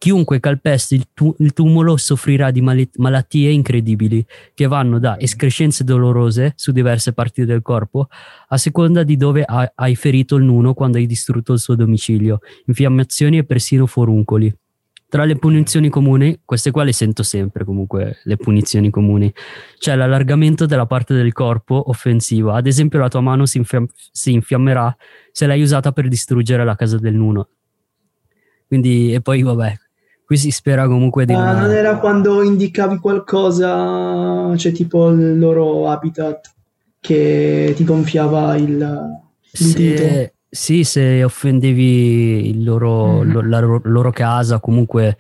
Speaker 2: Chiunque calpesti il, tu- il tumulo soffrirà di mal- malattie incredibili che vanno da escrescenze dolorose su diverse parti del corpo a seconda di dove ha- hai ferito il nuno quando hai distrutto il suo domicilio, infiammazioni e persino foruncoli. Tra le punizioni comuni, queste qua le sento sempre comunque, le punizioni comuni, c'è l'allargamento della parte del corpo offensiva. Ad esempio la tua mano si, infiam- si infiammerà se l'hai usata per distruggere la casa del nuno. Quindi, e poi vabbè, qui si spera comunque di...
Speaker 1: Ah,
Speaker 2: una-
Speaker 1: non era quando indicavi qualcosa, cioè tipo il loro habitat, che ti gonfiava il, il dito.
Speaker 2: Se, sì, se offendevi il loro,
Speaker 4: Mhm.
Speaker 2: lo- la loro, loro casa, comunque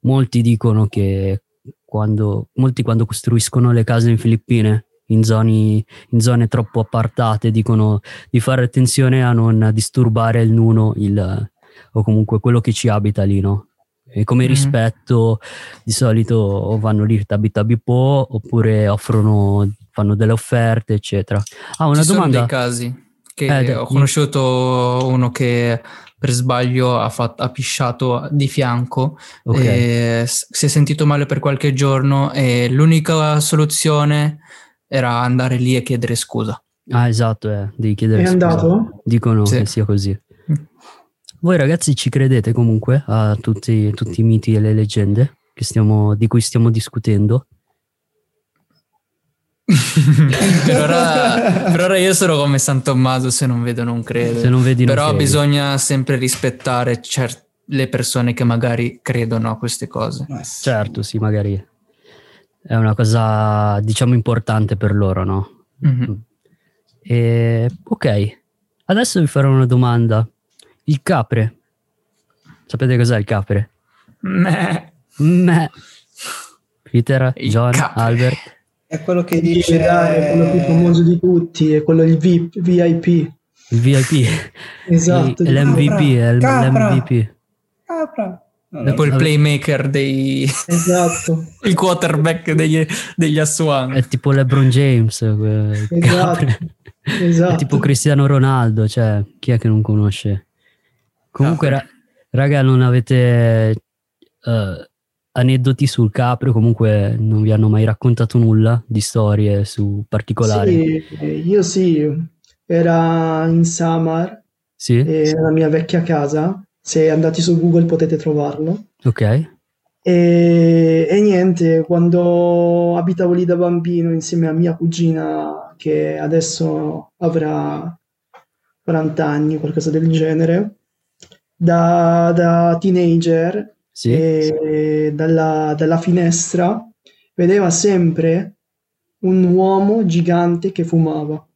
Speaker 2: molti dicono che quando, molti quando costruiscono le case in Filippine, in, zoni, in zone troppo appartate, dicono di fare attenzione a non disturbare il nuno il- o comunque quello che ci abita lì, no? E come
Speaker 4: Mhm.
Speaker 2: rispetto di solito o vanno lì tabi tabi po oppure offrono, fanno delle offerte, eccetera. Ah, una
Speaker 4: Ci sono
Speaker 2: domanda.
Speaker 4: dei casi che
Speaker 2: Eh,
Speaker 4: ho conosciuto uno che per sbaglio ha, fatto- ha pisciato di fianco
Speaker 2: Ok.
Speaker 4: e s- si è sentito male per qualche giorno e l'unica soluzione era andare lì e chiedere scusa.
Speaker 2: Ah, esatto, eh, devi chiedere
Speaker 1: È
Speaker 2: scusa.
Speaker 1: andato?
Speaker 2: Dicono
Speaker 4: Sì.
Speaker 2: che sia così. Voi ragazzi ci credete comunque a tutti, tutti i miti e le leggende che stiamo- di cui stiamo discutendo? <laughs>
Speaker 4: per, ora, <laughs> per ora io sono come San Tommaso, se non vedo non credo.
Speaker 2: Se non vedi non
Speaker 4: Però
Speaker 2: credi.
Speaker 4: bisogna sempre rispettare cer- le persone che magari credono a queste cose.
Speaker 3: Sì.
Speaker 2: Certo, sì, magari è una cosa diciamo importante per loro, no?
Speaker 4: Mhm.
Speaker 2: E, ok, adesso vi farò una domanda. Il capre. Sapete cos'è il capre?
Speaker 4: Meh.
Speaker 2: Meh. Peter,
Speaker 4: Il
Speaker 2: John,
Speaker 4: capre.
Speaker 2: Albert.
Speaker 3: È quello che
Speaker 1: Dice, è quello più famoso di tutti, è quello il VIP, VIP.
Speaker 2: Il VIP.
Speaker 1: Esatto.
Speaker 2: È l'MVP, è il-
Speaker 3: Capra.
Speaker 2: l'MVP.
Speaker 3: Capra. No, no,
Speaker 4: poi il playmaker dei...
Speaker 1: Esatto. <laughs>
Speaker 4: il quarterback degli, degli Aswan.
Speaker 2: È tipo LeBron James. eh, il
Speaker 1: Esatto. Esatto. <laughs>
Speaker 2: È tipo Cristiano Ronaldo, cioè, chi è che non conosce? Comunque, ra- raga, non avete eh, aneddoti sul capre, comunque non vi hanno mai raccontato nulla di storie su particolari.
Speaker 1: Sì, io sì, era in Samar,
Speaker 2: Sì?
Speaker 1: è la mia vecchia casa, se andate su Google potete trovarlo.
Speaker 2: Ok.
Speaker 1: E, e niente, quando abitavo lì da bambino insieme a mia cugina, che adesso avrà 40 anni, qualcosa del genere, da, da teenager
Speaker 2: Sì.
Speaker 1: e dalla, dalla finestra vedeva sempre un uomo gigante che fumava.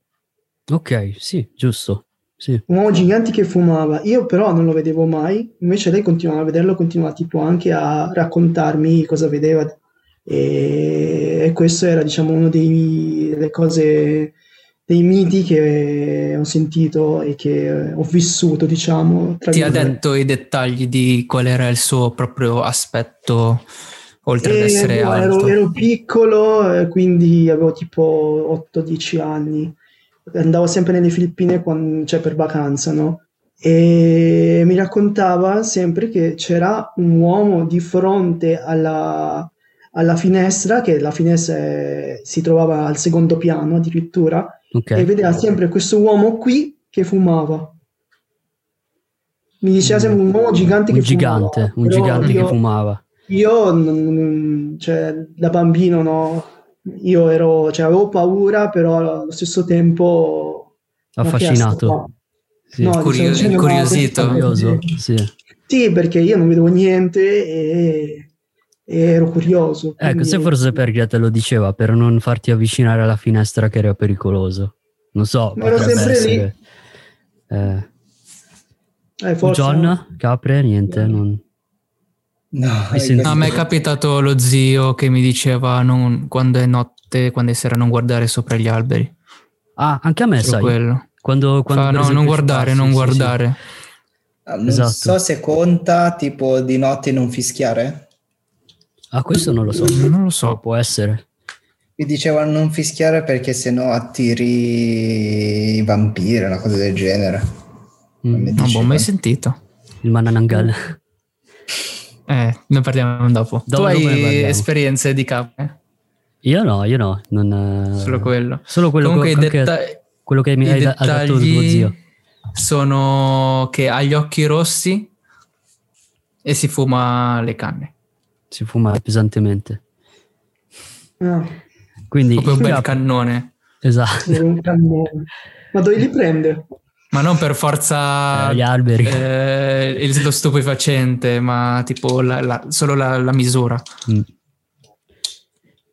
Speaker 2: Ok, sì, giusto. Sì.
Speaker 1: Un uomo gigante che fumava. Io però non lo vedevo mai, invece lei continuava a vederlo, continuava tipo anche a raccontarmi cosa vedeva. E, e questo era, diciamo, uno dei, delle cose, dei miti che ho sentito e che ho vissuto, diciamo.
Speaker 4: Ti ha detto i dettagli di qual era il suo proprio aspetto, oltre ad
Speaker 1: Eh,
Speaker 4: essere alto.
Speaker 1: ero, ero piccolo, eh, quindi avevo tipo 8-10 anni. Andavo sempre nelle Filippine quan- cioè per vacanza, no? E mi raccontava sempre che c'era un uomo di fronte alla, alla finestra, che la finestra eh, si trovava al secondo piano addirittura,
Speaker 2: Ok.
Speaker 1: e vedeva sempre questo uomo qui che fumava. Mi diceva sempre un uomo gigante
Speaker 2: Un
Speaker 1: che
Speaker 2: gigante,
Speaker 1: fumava,
Speaker 2: un gigante che
Speaker 1: io-
Speaker 2: fumava.
Speaker 1: io, cioè, da bambino, no, io ero, cioè, avevo paura, però allo stesso tempo... che
Speaker 2: Affascinato. Sì.
Speaker 1: No,
Speaker 4: Curio-
Speaker 1: dicevo, no,
Speaker 4: incuriosito.
Speaker 2: Curioso.
Speaker 1: Sì.
Speaker 2: Sì.
Speaker 1: Sì, perché io non vedevo niente e, e ero curioso.
Speaker 2: Ecco,
Speaker 1: quindi-
Speaker 2: se forse perché te lo diceva, per non farti avvicinare alla finestra che era pericoloso. Non so,
Speaker 1: Ma ero sempre lì.
Speaker 2: essere. Eh,
Speaker 1: Eh, forse-
Speaker 2: John, Capre, niente. non-
Speaker 3: No,
Speaker 4: a me è capitato lo zio che mi diceva non- quando è notte, quando è sera, non guardare sopra gli alberi.
Speaker 2: Ah, anche a me,
Speaker 4: Solo
Speaker 2: sai.
Speaker 4: quello.
Speaker 2: Quando, quando
Speaker 4: Fa, no, non guardare,
Speaker 2: passi,
Speaker 4: non
Speaker 2: sì, sì.
Speaker 4: guardare.
Speaker 3: Ah, Non
Speaker 2: Esatto.
Speaker 3: so se conta tipo di notte non fischiare.
Speaker 2: Ah, questo non lo so.
Speaker 4: Non lo so.
Speaker 2: può essere.
Speaker 3: Mi dicevano non fischiare perché sennò attiri i vampiri, una cosa del genere.
Speaker 2: Mm,
Speaker 3: Non
Speaker 4: ho mai sentito.
Speaker 2: Il Mananangal. <laughs>
Speaker 4: Eh, ne parliamo dopo.
Speaker 2: Dopo
Speaker 4: tu hai esperienze di capre?
Speaker 2: Io no, io no. Non, eh,
Speaker 4: Solo quello.
Speaker 2: Solo quello,
Speaker 4: Comunque i,
Speaker 2: che, che-
Speaker 4: detta-
Speaker 2: quello che mi
Speaker 4: i
Speaker 2: hai da- ha detto il tuo
Speaker 4: dettagli
Speaker 2: zio.
Speaker 4: sono che ha gli occhi rossi e si fuma le canne.
Speaker 2: Si fuma pesantemente.
Speaker 1: Ah,
Speaker 2: Quindi
Speaker 4: Proprio un bel
Speaker 2: capo-
Speaker 4: cannone.
Speaker 2: esatto.
Speaker 1: cannone. Ma dove li prende?
Speaker 4: Ma non per forza
Speaker 2: Eh, gli alberi.
Speaker 4: eh, il- lo stupefacente, ma tipo la- la- solo la, la misura.
Speaker 2: Mm.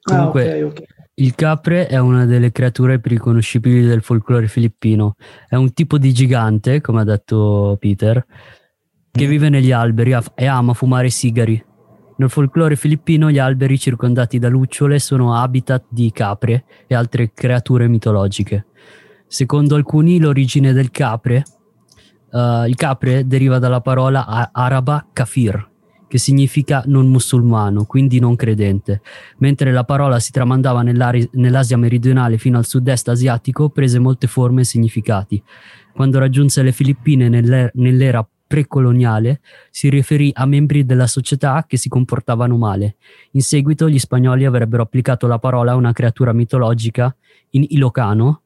Speaker 2: Comunque,
Speaker 1: ah, ok, ok.
Speaker 2: il capre è una delle creature più riconoscibili del folklore filippino. È un tipo di gigante, come ha detto Peter, che
Speaker 3: Mm.
Speaker 2: vive negli alberi e ama fumare sigari. Nel folklore filippino gli alberi circondati da lucciole sono habitat di capre e altre creature mitologiche. Secondo alcuni l'origine del capre, eh, il capre deriva dalla parola a- araba kafir, che significa non musulmano, quindi non credente mentre la parola si tramandava nell'Asia meridionale fino al sud-est asiatico, prese molte forme e significati. Quando raggiunse le Filippine nell'e- nell'era precoloniale, si riferì a membri della società che si comportavano male. In seguito gli spagnoli avrebbero applicato la parola a una creatura mitologica in Ilocano,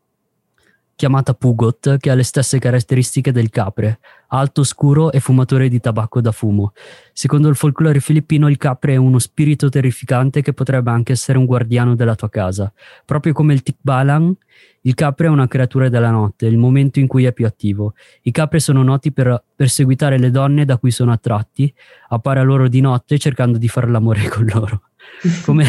Speaker 2: chiamata Pugot, che ha le stesse caratteristiche del capre, alto, scuro e fumatore di tabacco da fumo. Secondo il folklore filippino, il capre è uno spirito terrificante che potrebbe anche essere un guardiano della tua casa. Proprio come il tikbalang, il capre è una creatura della notte, il momento in cui è più attivo. I capre sono noti per perseguitare le donne da cui sono attratti, appare a loro di notte cercando di fare l'amore <laughs> con loro. Come,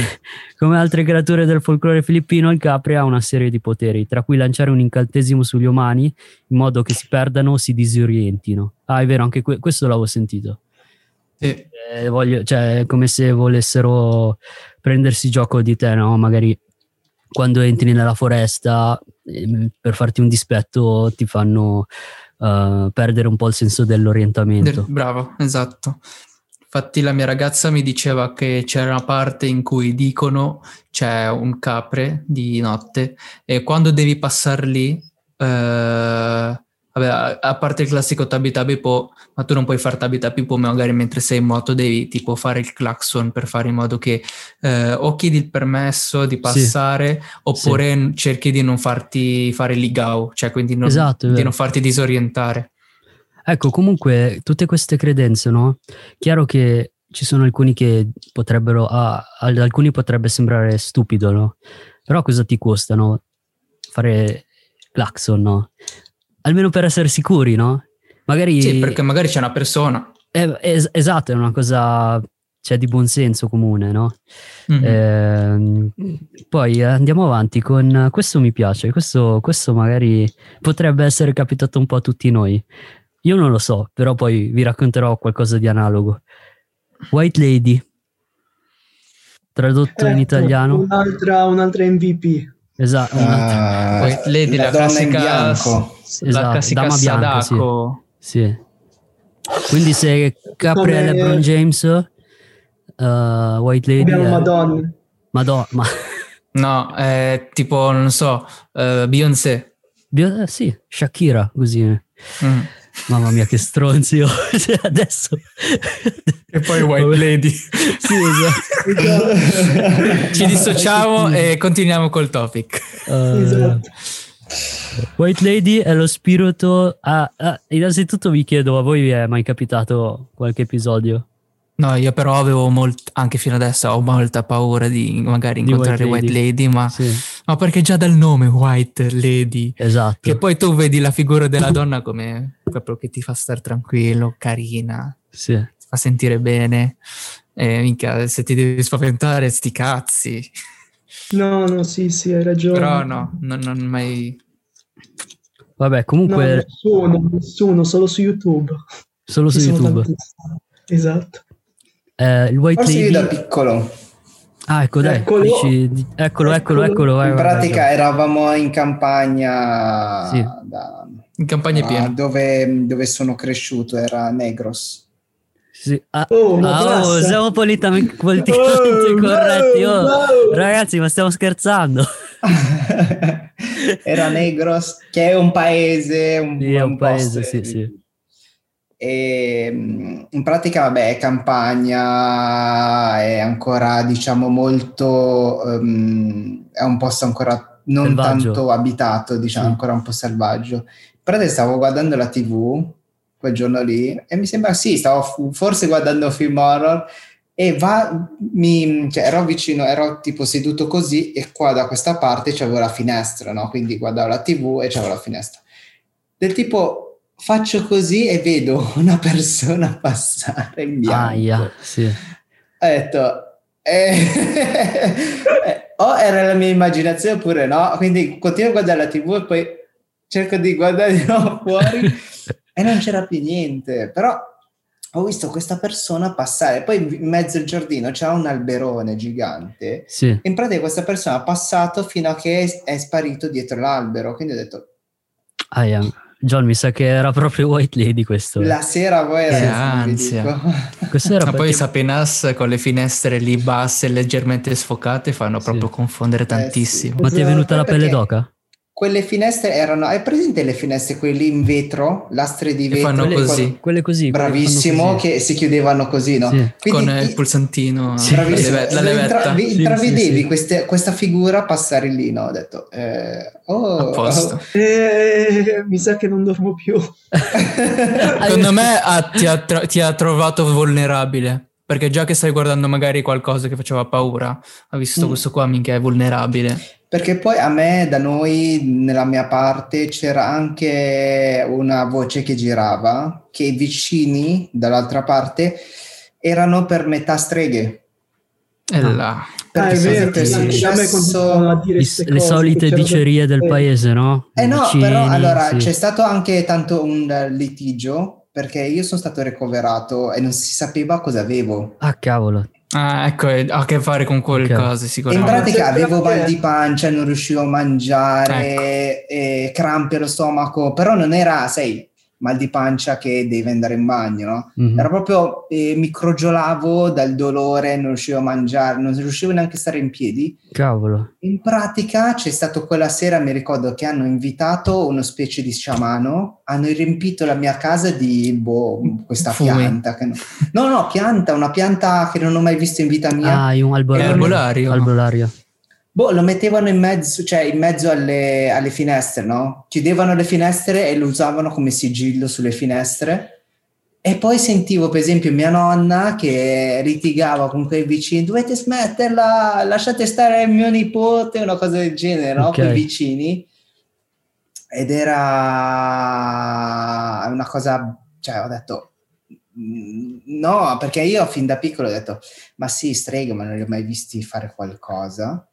Speaker 2: come altre creature del folklore filippino, il capre ha una serie di poteri, tra cui lanciare un incantesimo sugli umani in modo che si perdano o si disorientino. Ah, è vero, anche que- questo l'avevo sentito.
Speaker 4: Sì.
Speaker 2: Eh, voglio- cioè, è come se volessero prendersi gioco di te, no? Magari quando entri nella foresta ehm, per farti un dispetto ti fanno eh, perdere un po' il senso dell'orientamento.
Speaker 4: Del- bravo, esatto. Infatti la mia ragazza mi diceva che c'era una parte in cui dicono c'è un capre di notte e quando devi passare lì, eh, vabbè, a, parte il classico tabi tabi po, ma tu non puoi fare tabi tabi po, magari mentre sei in moto devi tipo fare il clacson per fare in modo che eh, o chiedi il permesso di passare oppure cerchi di non farti fare ligao, cioè quindi non-
Speaker 2: Esatto,
Speaker 4: di non farti disorientare.
Speaker 2: Ecco, comunque, tutte queste credenze, no? Chiaro che ci sono alcuni che potrebbero, ah, ad alcuni potrebbe sembrare stupido, no? Però cosa ti costano fare clacson, no? Almeno per essere sicuri, no? Magari...
Speaker 4: Sì, perché magari c'è una persona.
Speaker 2: Eh, es- esatto, è una cosa, cioè, di buon senso comune, no?
Speaker 4: Mhm.
Speaker 2: Ehm, poi eh, andiamo avanti con questo mi piace, questo, questo magari potrebbe essere capitato un po' a tutti noi. Io non lo so, però poi vi racconterò qualcosa di analogo. White Lady, tradotto in
Speaker 1: Ecco,
Speaker 2: italiano.
Speaker 1: Un'altra, un'altra MVP.
Speaker 2: Esatto,
Speaker 3: Ah,
Speaker 4: Poi Lady, la,
Speaker 3: la donna in
Speaker 4: classica,
Speaker 3: bianco.
Speaker 4: la
Speaker 2: Esatto,
Speaker 4: classica
Speaker 2: dama bianca, sì.
Speaker 4: Sadako.
Speaker 2: sì. Quindi se Capri
Speaker 1: Come-
Speaker 2: è LeBron James, eh, White Lady
Speaker 1: Abbiamo
Speaker 2: è...
Speaker 1: Madonna.
Speaker 2: Madonna, ma... <laughs>
Speaker 4: No, è tipo, non so, eh, Beyoncé.
Speaker 2: Bio- eh, sì, Shakira, così.
Speaker 4: Mm.
Speaker 2: Mamma mia, che stronzio. <laughs> Cioè, Adesso.
Speaker 4: E poi White
Speaker 2: Vabbè.
Speaker 4: Lady.
Speaker 2: Sì, esatto. <laughs>
Speaker 4: Ci dissociamo e continuiamo col topic.
Speaker 2: Eh,
Speaker 1: Esatto.
Speaker 2: White Lady è lo spirito. ah, ah, innanzitutto vi chiedo, a voi vi è mai capitato qualche episodio?
Speaker 4: No, io però avevo molt- anche fino adesso ho molta paura di magari
Speaker 2: Di
Speaker 4: incontrare
Speaker 2: White
Speaker 4: White
Speaker 2: Lady.
Speaker 4: Lady, ma,
Speaker 2: Sì,
Speaker 4: ma perché già dal nome White Lady,
Speaker 2: esatto.
Speaker 4: che poi tu vedi la figura della donna come proprio che ti fa stare tranquillo, carina,
Speaker 2: Sì.
Speaker 4: ti fa sentire bene. E minchia, se ti devi spaventare, sti cazzi.
Speaker 1: No, no, sì, sì, hai ragione.
Speaker 4: Però no, non, non mai.
Speaker 2: Vabbè,
Speaker 1: No,
Speaker 2: comunque,
Speaker 1: nessuno, nessuno, solo su YouTube.
Speaker 2: solo su YouTube.
Speaker 1: Esatto.
Speaker 2: Eh, il White
Speaker 3: Forse io da
Speaker 2: Lady.
Speaker 3: piccolo.
Speaker 2: Ah, ecco, dai.
Speaker 1: Eccolo.
Speaker 2: dici- di- eccolo, eccolo,
Speaker 1: Eccolo.
Speaker 2: vai,
Speaker 3: In
Speaker 2: vai, vai,
Speaker 3: pratica
Speaker 2: vai.
Speaker 3: eravamo in campagna
Speaker 2: Sì.
Speaker 3: da,
Speaker 4: In campagna è
Speaker 3: Ah,
Speaker 4: pieno.
Speaker 3: dove, dove sono cresciuto era Negros.
Speaker 2: Sì. Ah,
Speaker 1: Oh,
Speaker 2: ah, oh, siamo <laughs> politicamente
Speaker 1: Oh,
Speaker 2: corretti. oh.
Speaker 1: no, no.
Speaker 2: Ragazzi, ma stiamo scherzando. <laughs>
Speaker 3: era Negros, che è un paese, un,
Speaker 2: Sì, è un paese,
Speaker 3: posto-
Speaker 2: sì, sì.
Speaker 3: E mm, in pratica, vabbè, campagna, è ancora, diciamo, molto, ehm, è un posto ancora non
Speaker 2: Selvaggio.
Speaker 3: tanto abitato, diciamo,
Speaker 2: Sì.
Speaker 3: ancora un po' selvaggio. In pratica stavo guardando la TV quel giorno lì e mi sembra, sì, stavo forse guardando un film horror e va, mi, cioè, ero vicino, ero tipo seduto così e qua da questa parte c'avevo la finestra, no? Quindi guardavo la TV e c'avevo la finestra. Del tipo faccio così e vedo <laughs> una persona passare in bianco.
Speaker 2: Aia, sì.
Speaker 3: Ho detto, eh, <laughs> o era la mia immaginazione oppure no, quindi continuo a guardare la TV e poi cerco di guardare di nuovo fuori e non c'era più niente, però ho visto questa persona passare, poi in mezzo al giardino c'era un alberone gigante
Speaker 2: Sì.
Speaker 3: in pratica questa persona ha passato fino a che è, è sparito dietro l'albero, quindi ho detto
Speaker 2: Aia. John, mi sa che era proprio White Lady questo. eh.
Speaker 3: la sera poi
Speaker 4: Che
Speaker 3: non vi
Speaker 4: ansia. <laughs>
Speaker 2: Questo era
Speaker 4: Ma poi
Speaker 2: perché-
Speaker 4: i Sapinas con le finestre lì basse leggermente sfocate fanno
Speaker 2: Sì.
Speaker 4: proprio confondere tantissimo.
Speaker 2: Ma ti è venuta la pelle
Speaker 3: Perché
Speaker 2: d'oca?
Speaker 3: Quelle finestre erano, hai presente le finestre quelle lì in vetro, lastre di
Speaker 4: Che
Speaker 3: vetro?
Speaker 4: fanno
Speaker 3: quelle-
Speaker 4: così.
Speaker 2: Quelle così. quelle che
Speaker 3: Bravissimo,
Speaker 2: fanno così.
Speaker 3: che si chiudevano così, no?
Speaker 2: Sì.
Speaker 3: Quindi
Speaker 4: con il pulsantino,
Speaker 2: Sì.
Speaker 4: la,
Speaker 3: Bravissimo,
Speaker 4: leve- la
Speaker 3: intra-
Speaker 4: levetta.
Speaker 3: vi
Speaker 2: Sì,
Speaker 3: intravedevi
Speaker 2: sì, sì.
Speaker 3: queste- questa figura passare lì, no? Ho detto, eh, oh,
Speaker 4: A posto. <laughs>
Speaker 1: Eh, mi sa che non dormo più. <laughs>
Speaker 4: Secondo me ah, ti, ha tro- ti ha trovato vulnerabile. Perché già che stai guardando magari qualcosa che faceva paura, ha visto
Speaker 3: Mm.
Speaker 4: questo qua minchia è vulnerabile.
Speaker 3: Perché poi a me, da noi, nella mia parte, c'era anche una voce che girava, che i vicini dall'altra parte erano per metà streghe.
Speaker 4: E
Speaker 2: Ah.
Speaker 4: là.
Speaker 1: Ah,
Speaker 3: Perché
Speaker 1: è vero,
Speaker 3: è
Speaker 1: me
Speaker 3: successo-
Speaker 2: le
Speaker 1: cose,
Speaker 2: solite
Speaker 1: c'era
Speaker 2: dicerie del
Speaker 1: eh,
Speaker 2: paese, no?
Speaker 3: Eh no,
Speaker 2: Vicini,
Speaker 3: però allora
Speaker 2: sì.
Speaker 3: c'è stato anche tanto un eh, litigio perché io sono stato ricoverato e non si sapeva cosa avevo.
Speaker 2: Ah, cavolo.
Speaker 4: Ah, ecco, ha a che fare con quelle
Speaker 2: Ok.
Speaker 4: cose
Speaker 3: In
Speaker 4: sicuramente.
Speaker 3: pratica avevo mal di pancia, non riuscivo a mangiare, e crampi allo stomaco, però non era, sai, mal di pancia che devi andare in bagno, no?
Speaker 2: Mhm.
Speaker 3: Era proprio, eh, mi crogiolavo dal dolore, non riuscivo a mangiare, non riuscivo neanche a stare in piedi.
Speaker 2: Cavolo.
Speaker 3: In pratica c'è stato quella sera, mi ricordo che hanno invitato una specie di sciamano, hanno riempito la mia casa di boh, questa
Speaker 4: Fumi.
Speaker 3: pianta. Che no, no, no, pianta, una pianta che non ho mai visto in vita mia.
Speaker 2: Ah, un albolario.
Speaker 4: L'arbolario.
Speaker 2: Albolario.
Speaker 3: Boh, lo mettevano in mezzo, cioè in mezzo alle, alle finestre, no? Chiudevano le finestre e lo usavano come sigillo sulle finestre. E poi sentivo, per esempio, mia nonna che litigava con quei vicini: dovete smetterla, lasciate stare mio nipote, una cosa del genere, no?
Speaker 2: Ok.
Speaker 3: Con i vicini. Ed era una cosa, cioè, ho detto. "Mm, No, perché io fin da piccolo ho detto, ma sì, streghe, ma non li ho mai visti fare qualcosa.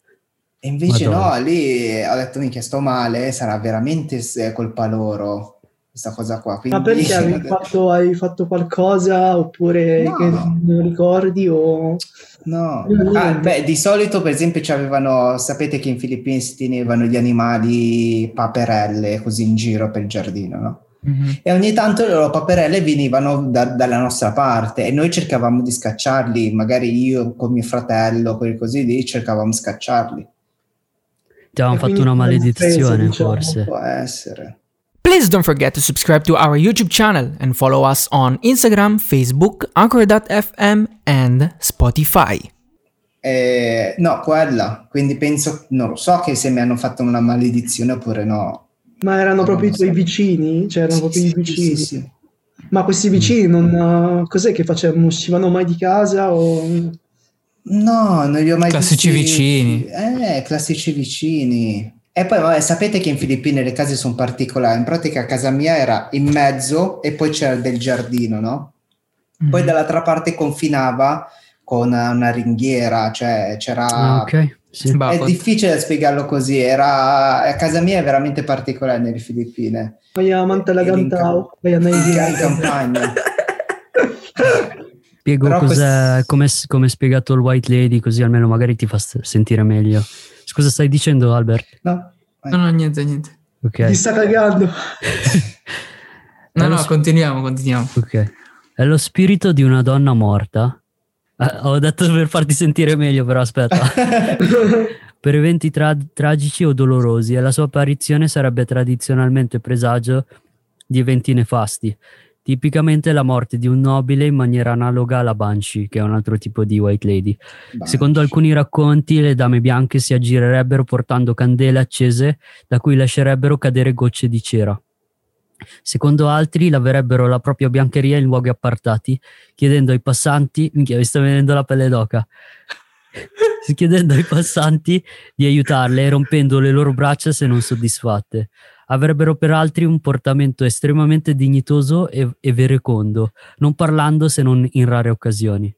Speaker 3: E invece
Speaker 2: Madonna.
Speaker 3: no, lì ho detto, minchia, sto male, sarà veramente s- colpa loro, questa cosa qua. Quindi,
Speaker 1: Ma perché <laughs> hai fatto, hai fatto qualcosa oppure
Speaker 3: No.
Speaker 1: che non ricordi o...
Speaker 3: No. Ah, beh, di solito per esempio c'avevano, sapete che in Filippine si tenevano gli animali paperelle così in giro per il giardino, no?
Speaker 4: Mhm.
Speaker 3: E ogni tanto le loro paperelle venivano da- dalla nostra parte e noi cercavamo di scacciarli, magari io con mio fratello, quelli così lì, cercavamo di scacciarli.
Speaker 2: Ti avevano fatto una maledizione,
Speaker 1: preso, diciamo.
Speaker 2: forse.
Speaker 3: Può essere.
Speaker 5: Please don't forget to subscribe to our YouTube channel and follow us on Instagram, Facebook, Anchor.fm, and Spotify.
Speaker 3: Eh, no, quella, quindi penso, non lo so che se mi hanno fatto una maledizione oppure no.
Speaker 1: Ma erano
Speaker 3: Non
Speaker 1: proprio i tuoi
Speaker 3: so.
Speaker 1: vicini? Cioè erano
Speaker 3: Sì,
Speaker 1: proprio
Speaker 3: sì,
Speaker 1: i vicini?
Speaker 3: sì, sì.
Speaker 1: Ma questi vicini non... Cos'è che facevano? Non uscivano mai di casa o...
Speaker 3: No, non li ho mai
Speaker 4: Classici
Speaker 3: visti.
Speaker 4: vicini.
Speaker 3: Eh, classici vicini. E poi, vabbè, sapete che in Filippine le case sono particolari. In pratica, casa mia era in mezzo e poi c'era del giardino, no? Poi
Speaker 4: Mhm.
Speaker 3: dall'altra parte confinava con una ringhiera, cioè c'era...
Speaker 2: Ah, ok. Sì.
Speaker 3: È
Speaker 4: Bacot.
Speaker 3: difficile da spiegarlo così. Era... A casa mia è veramente particolare nelle Filippine.
Speaker 1: Vai a Mantalagantao, vai a
Speaker 3: In,
Speaker 1: Nairobi.
Speaker 3: in campagna. <laughs>
Speaker 2: Spiego
Speaker 3: quest-
Speaker 2: come, come è spiegato il White Lady, così almeno magari ti fa sentire meglio. Scusa, stai dicendo, Albert?
Speaker 3: No?
Speaker 4: No, no, niente, niente.
Speaker 2: Ok.
Speaker 1: Ti sta cagando. <laughs>
Speaker 4: No, no,
Speaker 2: sp-
Speaker 4: continuiamo, continuiamo.
Speaker 2: Ok. È lo spirito di una donna morta. Ah, ho detto per farti sentire meglio, però aspetta. <laughs> per eventi tra- tragici o dolorosi e la sua apparizione sarebbe tradizionalmente presagio di eventi nefasti. Tipicamente la morte di un nobile in maniera analoga alla Banshee, che è un altro tipo di White Lady. Secondo alcuni racconti, le dame bianche si aggirerebbero portando candele accese da cui lascerebbero cadere gocce di cera. Secondo altri, laverebbero la propria biancheria in luoghi appartati, chiedendo ai passanti, minchia, mi sta venendo la pelle d'oca, <laughs> chiedendo ai passanti di aiutarle, rompendo le loro braccia se non soddisfatte. Avrebbero per altri un portamento estremamente dignitoso e, e verecondo, non parlando se non in rare occasioni.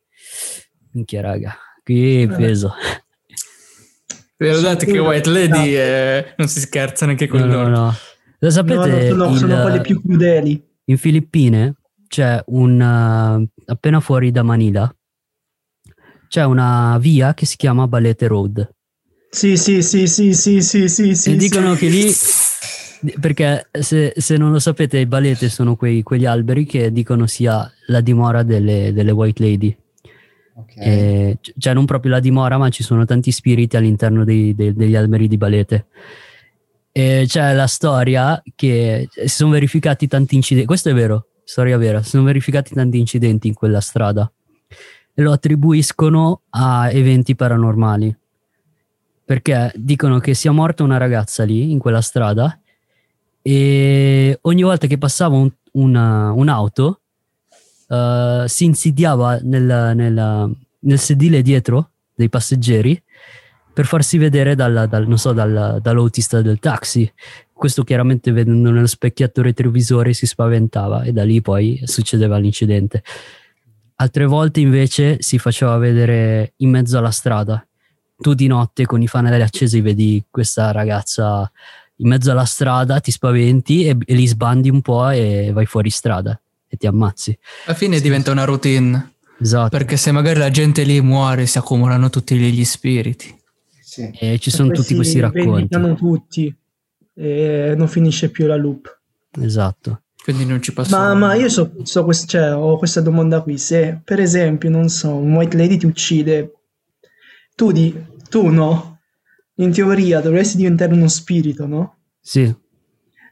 Speaker 2: Minchia, raga, qui peso.
Speaker 4: Vi ho detto che White Lady eh, non si scherza neanche con
Speaker 2: No, no,
Speaker 4: loro.
Speaker 2: no. Lo
Speaker 1: No,
Speaker 2: sapete?
Speaker 1: no, sono,
Speaker 2: il-
Speaker 1: sono quelle più crudeli.
Speaker 2: in Filippine c'è un uh, appena fuori da Manila c'è una via che si chiama Balete Road
Speaker 1: Sì, sì, sì, sì, sì, sì, sì, sì.
Speaker 2: e dicono
Speaker 1: sì.
Speaker 2: che lì <laughs> perché se, se non lo sapete i balete sono quei- quegli alberi che dicono sia la dimora delle, delle white lady.
Speaker 3: Ok.
Speaker 2: E cioè non proprio la dimora ma ci sono tanti spiriti all'interno dei- dei- degli alberi di balete e c'è la storia che si sono verificati tanti incidenti questo è vero storia vera si sono verificati tanti incidenti in quella strada. E lo attribuiscono a eventi paranormali. Perché dicono che sia morta una ragazza lì in quella strada e ogni volta che passava un- una- un'auto eh, si insidiava nel, nel- nel sedile dietro dei passeggeri per farsi vedere dal, dal- so, dal- dall'autista del taxi. Questo chiaramente vedendo nello specchietto retrovisore si spaventava e da lì poi succedeva l'incidente. Altre volte invece si faceva vedere in mezzo alla strada. Tu di notte con i fanali accesi vedi questa ragazza in mezzo alla strada, ti spaventi e, e li sbandi un po' e vai fuori strada e ti ammazzi.
Speaker 4: Alla fine diventa una routine.
Speaker 2: Esatto.
Speaker 4: Perché se magari la gente lì muore, si accumulano tutti gli spiriti.
Speaker 3: Sì.
Speaker 2: E ci sono
Speaker 1: Poi
Speaker 2: tutti
Speaker 1: si
Speaker 2: questi racconti.
Speaker 1: vendicano tutti e non finisce più la loop.
Speaker 2: Esatto.
Speaker 4: Quindi non ci posso.
Speaker 1: Ma, ma io so, so quest- cioè, ho questa domanda qui. Se per esempio, non so, un white lady ti uccide, tu, di, tu no? In teoria dovresti diventare uno spirito, no?
Speaker 2: Sì,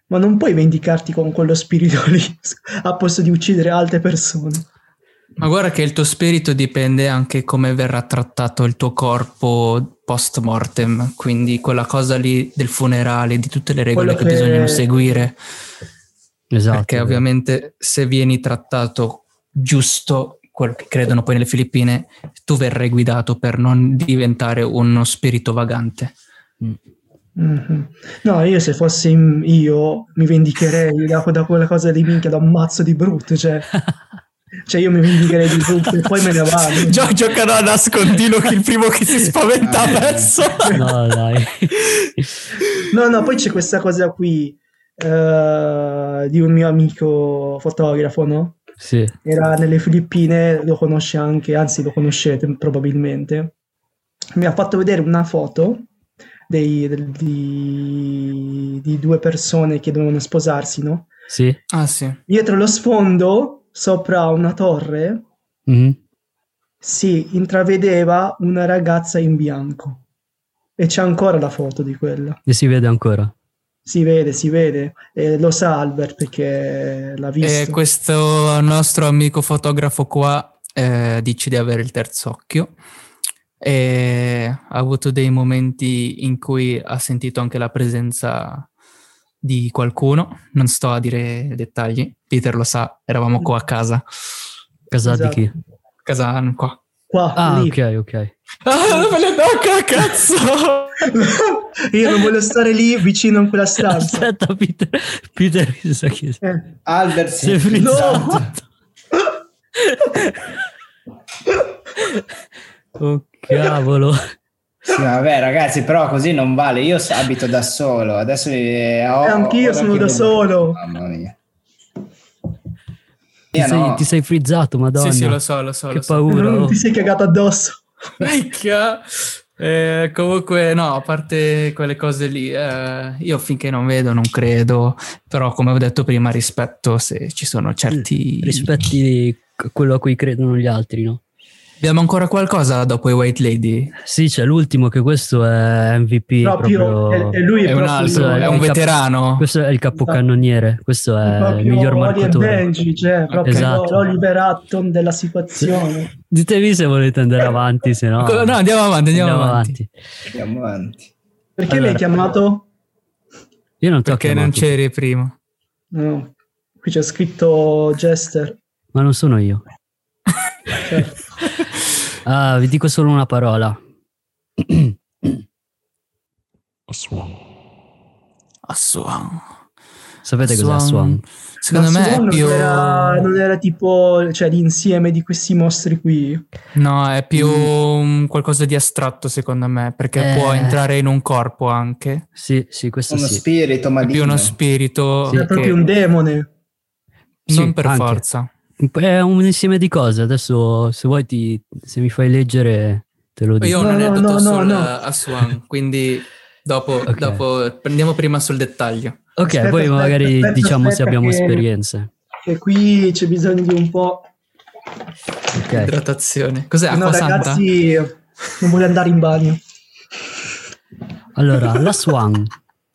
Speaker 1: Ma non puoi vendicarti con quello spirito <laughs> lì a posto di uccidere altre persone.
Speaker 4: Ma guarda che il tuo spirito dipende anche come verrà trattato il tuo corpo post mortem, quindi quella cosa lì del funerale, di tutte le regole che,
Speaker 1: che-
Speaker 4: bisogna seguire,
Speaker 2: esatto.
Speaker 4: perché ovviamente se vieni trattato giusto, quello che credono poi nelle Filippine, tu verrai guidato per non diventare uno spirito vagante.
Speaker 1: Mhm. No, io se fossi io mi vendicherei da, da quella cosa di minchia, da un mazzo di brutto, cioè, <laughs> cioè io mi vendicherei di brutto e poi me ne vado.
Speaker 4: Gio- giocano a nascondino che il primo che si spaventa ha perso.
Speaker 2: No, dai.
Speaker 1: No, no, poi c'è questa cosa qui eh, di un mio amico fotografo, no?
Speaker 2: Sì.
Speaker 1: Era nelle Filippine, lo conosce anche, anzi lo conoscete probabilmente. Mi ha fatto vedere una foto dei- del- di, di due persone che dovevano sposarsi, no?
Speaker 2: Sì.
Speaker 4: Ah sì.
Speaker 1: Dietro lo sfondo, sopra una torre,
Speaker 2: Mhm.
Speaker 1: si intravedeva una ragazza in bianco. E c'è ancora la foto di quella.
Speaker 2: E si vede ancora.
Speaker 1: Si vede, si vede. E lo sa Albert perché l'ha
Speaker 4: E
Speaker 1: visto.
Speaker 4: questo nostro amico fotografo qua eh, dice di avere il terzo occhio e ha avuto dei momenti in cui ha sentito anche la presenza di qualcuno. Non sto a dire dettagli, Peter lo sa, eravamo qua a casa.
Speaker 2: Casa
Speaker 1: Esatto.
Speaker 2: di chi?
Speaker 4: Casa qua.
Speaker 1: Qua,
Speaker 2: Ah,
Speaker 1: lì.
Speaker 2: ok, ok.
Speaker 4: Ah, cazzo! <laughs>
Speaker 1: Io non voglio stare lì vicino in quella stanza.
Speaker 2: Aspetta, Peter. Peter mi sa che
Speaker 1: Eh.
Speaker 3: Albert
Speaker 2: si
Speaker 3: si
Speaker 2: è
Speaker 3: è
Speaker 2: frizzato.
Speaker 1: No! <laughs>
Speaker 2: Oh, cavolo.
Speaker 3: Sì, vabbè, ragazzi, però così non vale. Io abito da solo. Adesso eh, ho,
Speaker 1: Eh, anch'io sono da solo.
Speaker 3: Mamma mia.
Speaker 2: Ti, sei,
Speaker 3: no.
Speaker 2: ti sei frizzato, madonna.
Speaker 4: Sì, sì, lo so, lo so.
Speaker 2: Che
Speaker 4: lo so.
Speaker 2: paura.
Speaker 1: Non
Speaker 2: oh.
Speaker 1: ti sei cagato addosso. <laughs>
Speaker 4: Minchia! Eh, comunque, no, a parte quelle cose lì, eh, io finché non vedo non credo, però come ho detto prima rispetto se ci sono certi...
Speaker 2: Rispetti quello a cui credono gli altri, no?
Speaker 4: Abbiamo ancora qualcosa dopo i White Lady?
Speaker 2: Sì, c'è l'ultimo che questo è MVP
Speaker 1: Proprio,
Speaker 2: proprio...
Speaker 1: è, è lui
Speaker 4: È un
Speaker 1: proprio
Speaker 4: altro,
Speaker 2: Questo
Speaker 4: è
Speaker 2: il
Speaker 4: un
Speaker 2: capo-
Speaker 4: veterano.
Speaker 2: Questo è il capocannoniere, questo è il miglior marcatore.
Speaker 1: Benji, cioè, proprio
Speaker 2: Esatto.
Speaker 1: l'Oliver Hutton della situazione. <laughs>
Speaker 2: Ditevi se volete andare avanti, se no...
Speaker 4: No, andiamo avanti, andiamo, avanti.
Speaker 3: Andiamo avanti.
Speaker 1: Perché
Speaker 2: Allora.
Speaker 1: mi hai chiamato?
Speaker 2: Io non ti ho
Speaker 4: Perché non
Speaker 2: chiamato,
Speaker 4: c'eri prima.
Speaker 1: No, qui c'è scritto Jester.
Speaker 2: ma non sono io.
Speaker 1: Certo. <laughs>
Speaker 2: Ah, vi dico solo una parola.
Speaker 4: Aswan.
Speaker 2: Sapete cos'è
Speaker 4: Aswan.
Speaker 2: Swan?
Speaker 4: Secondo
Speaker 1: Ma
Speaker 4: me è più...
Speaker 1: Non era, non era tipo cioè, l'insieme di questi mostri qui.
Speaker 4: No, è più un qualcosa di astratto secondo me, perché
Speaker 2: Eh.
Speaker 4: può entrare in un corpo anche.
Speaker 2: Sì, sì, questo
Speaker 3: Uno
Speaker 2: sì.
Speaker 3: spirito
Speaker 4: È
Speaker 3: maligno.
Speaker 4: più uno spirito
Speaker 2: Sì.
Speaker 1: È
Speaker 4: che-
Speaker 1: proprio un demone.
Speaker 4: non
Speaker 2: Sì,
Speaker 4: per
Speaker 2: anche.
Speaker 4: forza.
Speaker 2: È un insieme di cose. Adesso, se vuoi, ti, se mi fai leggere, te lo dico.
Speaker 4: Io ho un
Speaker 1: No, no,
Speaker 4: aneddoto
Speaker 1: no, no,
Speaker 4: sul
Speaker 1: no.
Speaker 4: Aswan, quindi dopo,
Speaker 2: Ok.
Speaker 4: dopo prendiamo prima sul dettaglio.
Speaker 2: ok,
Speaker 1: Aspetta,
Speaker 2: poi
Speaker 1: aspetta,
Speaker 2: magari
Speaker 1: aspetta,
Speaker 2: diciamo se
Speaker 1: aspetta
Speaker 2: abbiamo
Speaker 1: che-
Speaker 2: esperienze.
Speaker 1: E qui c'è bisogno di un po'.
Speaker 2: Ok.
Speaker 4: Idratazione. Cos'è?
Speaker 1: no,
Speaker 4: Acqua santa?
Speaker 1: ragazzi, non voglio andare in bagno.
Speaker 2: Allora, la Swan.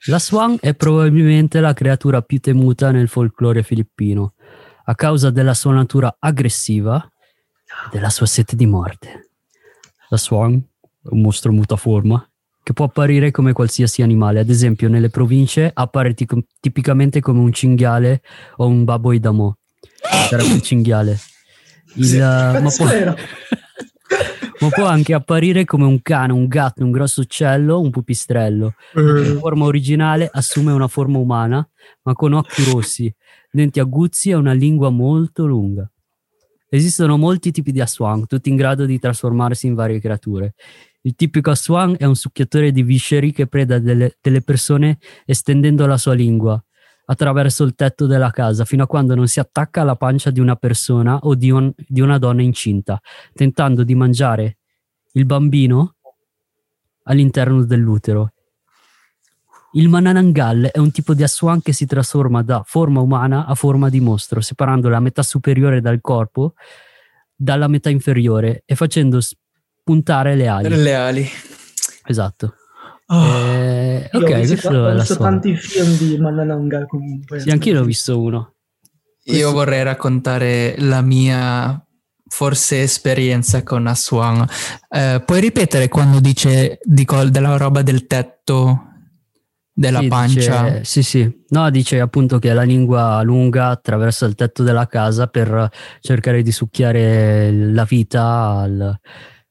Speaker 2: La Swan è probabilmente la creatura più temuta nel folklore filippino, a causa della sua natura aggressiva e della sua sete di morte. La Swan è un mostro mutaforma che può apparire come qualsiasi animale, ad esempio nelle province appare tic- tipicamente come un cinghiale o un baboy d'amo. Sarebbe un cinghiale. Il,
Speaker 1: Sì,
Speaker 2: ma può- <laughs> ma può anche apparire come un cane, un gatto, un grosso uccello, un pupistrello.
Speaker 1: Eh,
Speaker 2: In forma originale assume una forma umana, ma con occhi rossi, denti aguzzi e una lingua molto lunga. Esistono molti tipi di aswang, tutti in grado di trasformarsi in varie creature. Il tipico aswang è un succhiatore di visceri che preda delle, delle persone estendendo la sua lingua attraverso il tetto della casa fino a quando non si attacca alla pancia di una persona o di, un- di una donna incinta, tentando di mangiare il bambino all'interno dell'utero. Il Mananangal è un tipo di aswan che si trasforma da forma umana a forma di mostro, separando la metà superiore dal corpo dalla metà inferiore e facendo spuntare le ali.
Speaker 4: Le ali.
Speaker 2: Esatto.
Speaker 4: Oh,
Speaker 2: Eh, ok,
Speaker 1: ho visto,
Speaker 2: questo
Speaker 1: ho visto tanti film di Manananga comunque.
Speaker 2: Sì, anch'io l'ho visto uno.
Speaker 4: Io vorrei raccontare la mia forse esperienza con Aswan. Eh, puoi ripetere quando dice dico, della roba del tetto, della
Speaker 2: Sì,
Speaker 4: pancia?
Speaker 2: dice- sì, sì. No, dice appunto che la lingua lunga attraversa il tetto della casa per cercare di succhiare la vita al-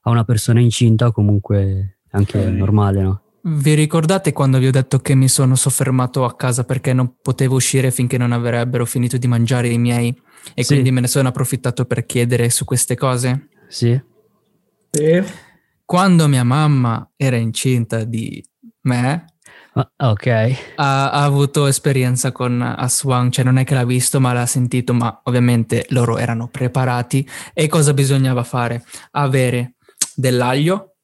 Speaker 2: a una persona incinta o comunque anche
Speaker 3: Ok.
Speaker 2: normale, no?
Speaker 4: Vi ricordate quando vi ho detto che mi sono soffermato a casa perché non potevo uscire finché non avrebbero finito di mangiare i miei e
Speaker 2: Sì.
Speaker 4: quindi me ne sono approfittato per chiedere su queste cose?
Speaker 2: Sì.
Speaker 1: Sì.
Speaker 4: Quando mia mamma era incinta di me,
Speaker 2: ok.
Speaker 4: ha, ha avuto esperienza con Aswan, cioè non è che l'ha visto ma l'ha sentito, ma ovviamente loro erano preparati e cosa bisognava fare? Avere dell'aglio,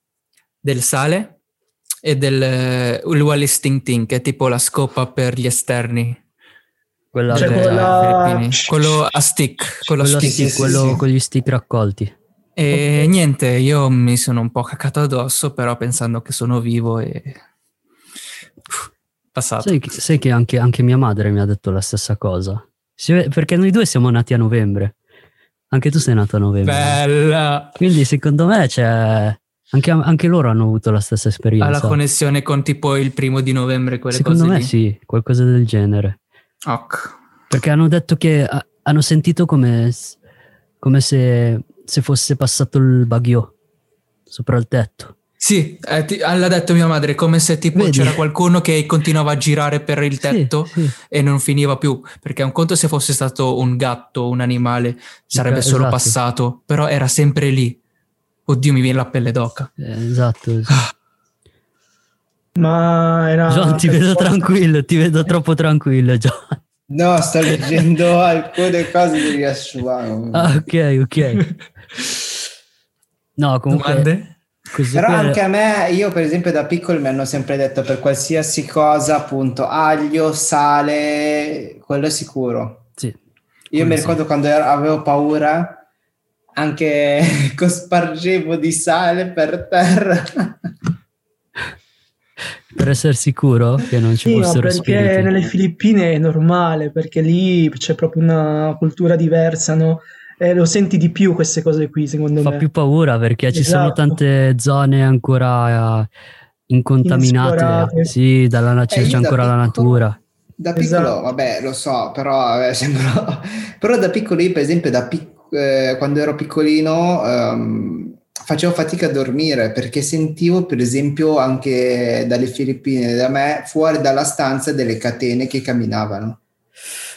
Speaker 4: del sale e del uh, il Wallis Ting Ting, che è tipo la scopa per gli esterni.
Speaker 2: Quella
Speaker 1: Cioè, quella-.
Speaker 4: Quello a stick, quello a
Speaker 2: quello
Speaker 4: stick.
Speaker 2: sì, quello
Speaker 3: sì.
Speaker 2: con gli stick raccolti.
Speaker 4: E niente, io mi sono un po' cacato addosso, però pensando che sono vivo e... Passato.
Speaker 2: Sai, che- sai che anche, anche mia madre mi ha detto la stessa cosa. Si perché noi due siamo nati a novembre. Anche tu sei nato a novembre.
Speaker 4: Bella!
Speaker 2: Quindi secondo me c'è... Anche, anche loro hanno avuto la stessa
Speaker 4: Ha
Speaker 2: esperienza.
Speaker 4: la connessione con tipo il primo di novembre, quelle
Speaker 2: Secondo
Speaker 4: cose
Speaker 2: me
Speaker 4: lì.
Speaker 2: sì, qualcosa del genere.
Speaker 4: Ok.
Speaker 2: Perché hanno detto che hanno sentito come, come se, se fosse passato il baghio sopra il tetto.
Speaker 4: Sì, eh, ti- l'ha detto mia madre, come se tipo
Speaker 2: Vedi?
Speaker 4: c'era qualcuno che continuava a girare per il tetto
Speaker 2: Sì, sì.
Speaker 4: e non finiva più. Perché un conto se fosse stato un gatto, un animale, sarebbe
Speaker 2: Ok,
Speaker 4: solo
Speaker 2: esatto.
Speaker 4: passato, però era sempre lì. Oddio, mi viene la pelle d'oca.
Speaker 2: Eh, esatto.
Speaker 1: Ma era...
Speaker 2: John, ti vedo
Speaker 1: forza-
Speaker 2: tranquillo, ti vedo troppo tranquillo, John.
Speaker 3: No, sto leggendo <laughs> alcune cose di riasciuano.
Speaker 2: Ah, ok, ok. <laughs> No, comunque...
Speaker 4: Domande?
Speaker 2: Queste
Speaker 3: Però anche a me, io per esempio da piccolo mi hanno sempre detto per qualsiasi cosa, appunto, aglio, sale, quello è sicuro.
Speaker 2: Sì.
Speaker 3: Io
Speaker 2: Quello
Speaker 3: mi
Speaker 2: sì.
Speaker 3: ricordo quando ero- avevo paura, anche <laughs> cospargevo di sale per terra. <laughs>
Speaker 2: Per essere sicuro che non ci
Speaker 1: Sì, ma
Speaker 2: fossero
Speaker 1: perché
Speaker 2: spiriti.
Speaker 1: nelle Filippine è normale, perché lì c'è proprio una cultura diversa, no? E lo senti di più queste cose qui, secondo
Speaker 2: Fa
Speaker 1: me.
Speaker 2: più paura perché ci sono
Speaker 1: Esatto.
Speaker 2: tante zone ancora eh, incontaminate. Sì, dalla, na- c'è
Speaker 3: Eh,
Speaker 2: c'è ancora la
Speaker 3: piccolo-
Speaker 2: natura.
Speaker 3: Da piccolo,
Speaker 1: Esatto.
Speaker 3: vabbè, lo so, però, eh, <laughs> sembra- però da piccolo io, per esempio, da pic- eh, quando ero piccolino, ehm, facevo fatica a dormire perché sentivo, per esempio, anche dalle Filippine, da me, fuori dalla stanza, delle catene che camminavano.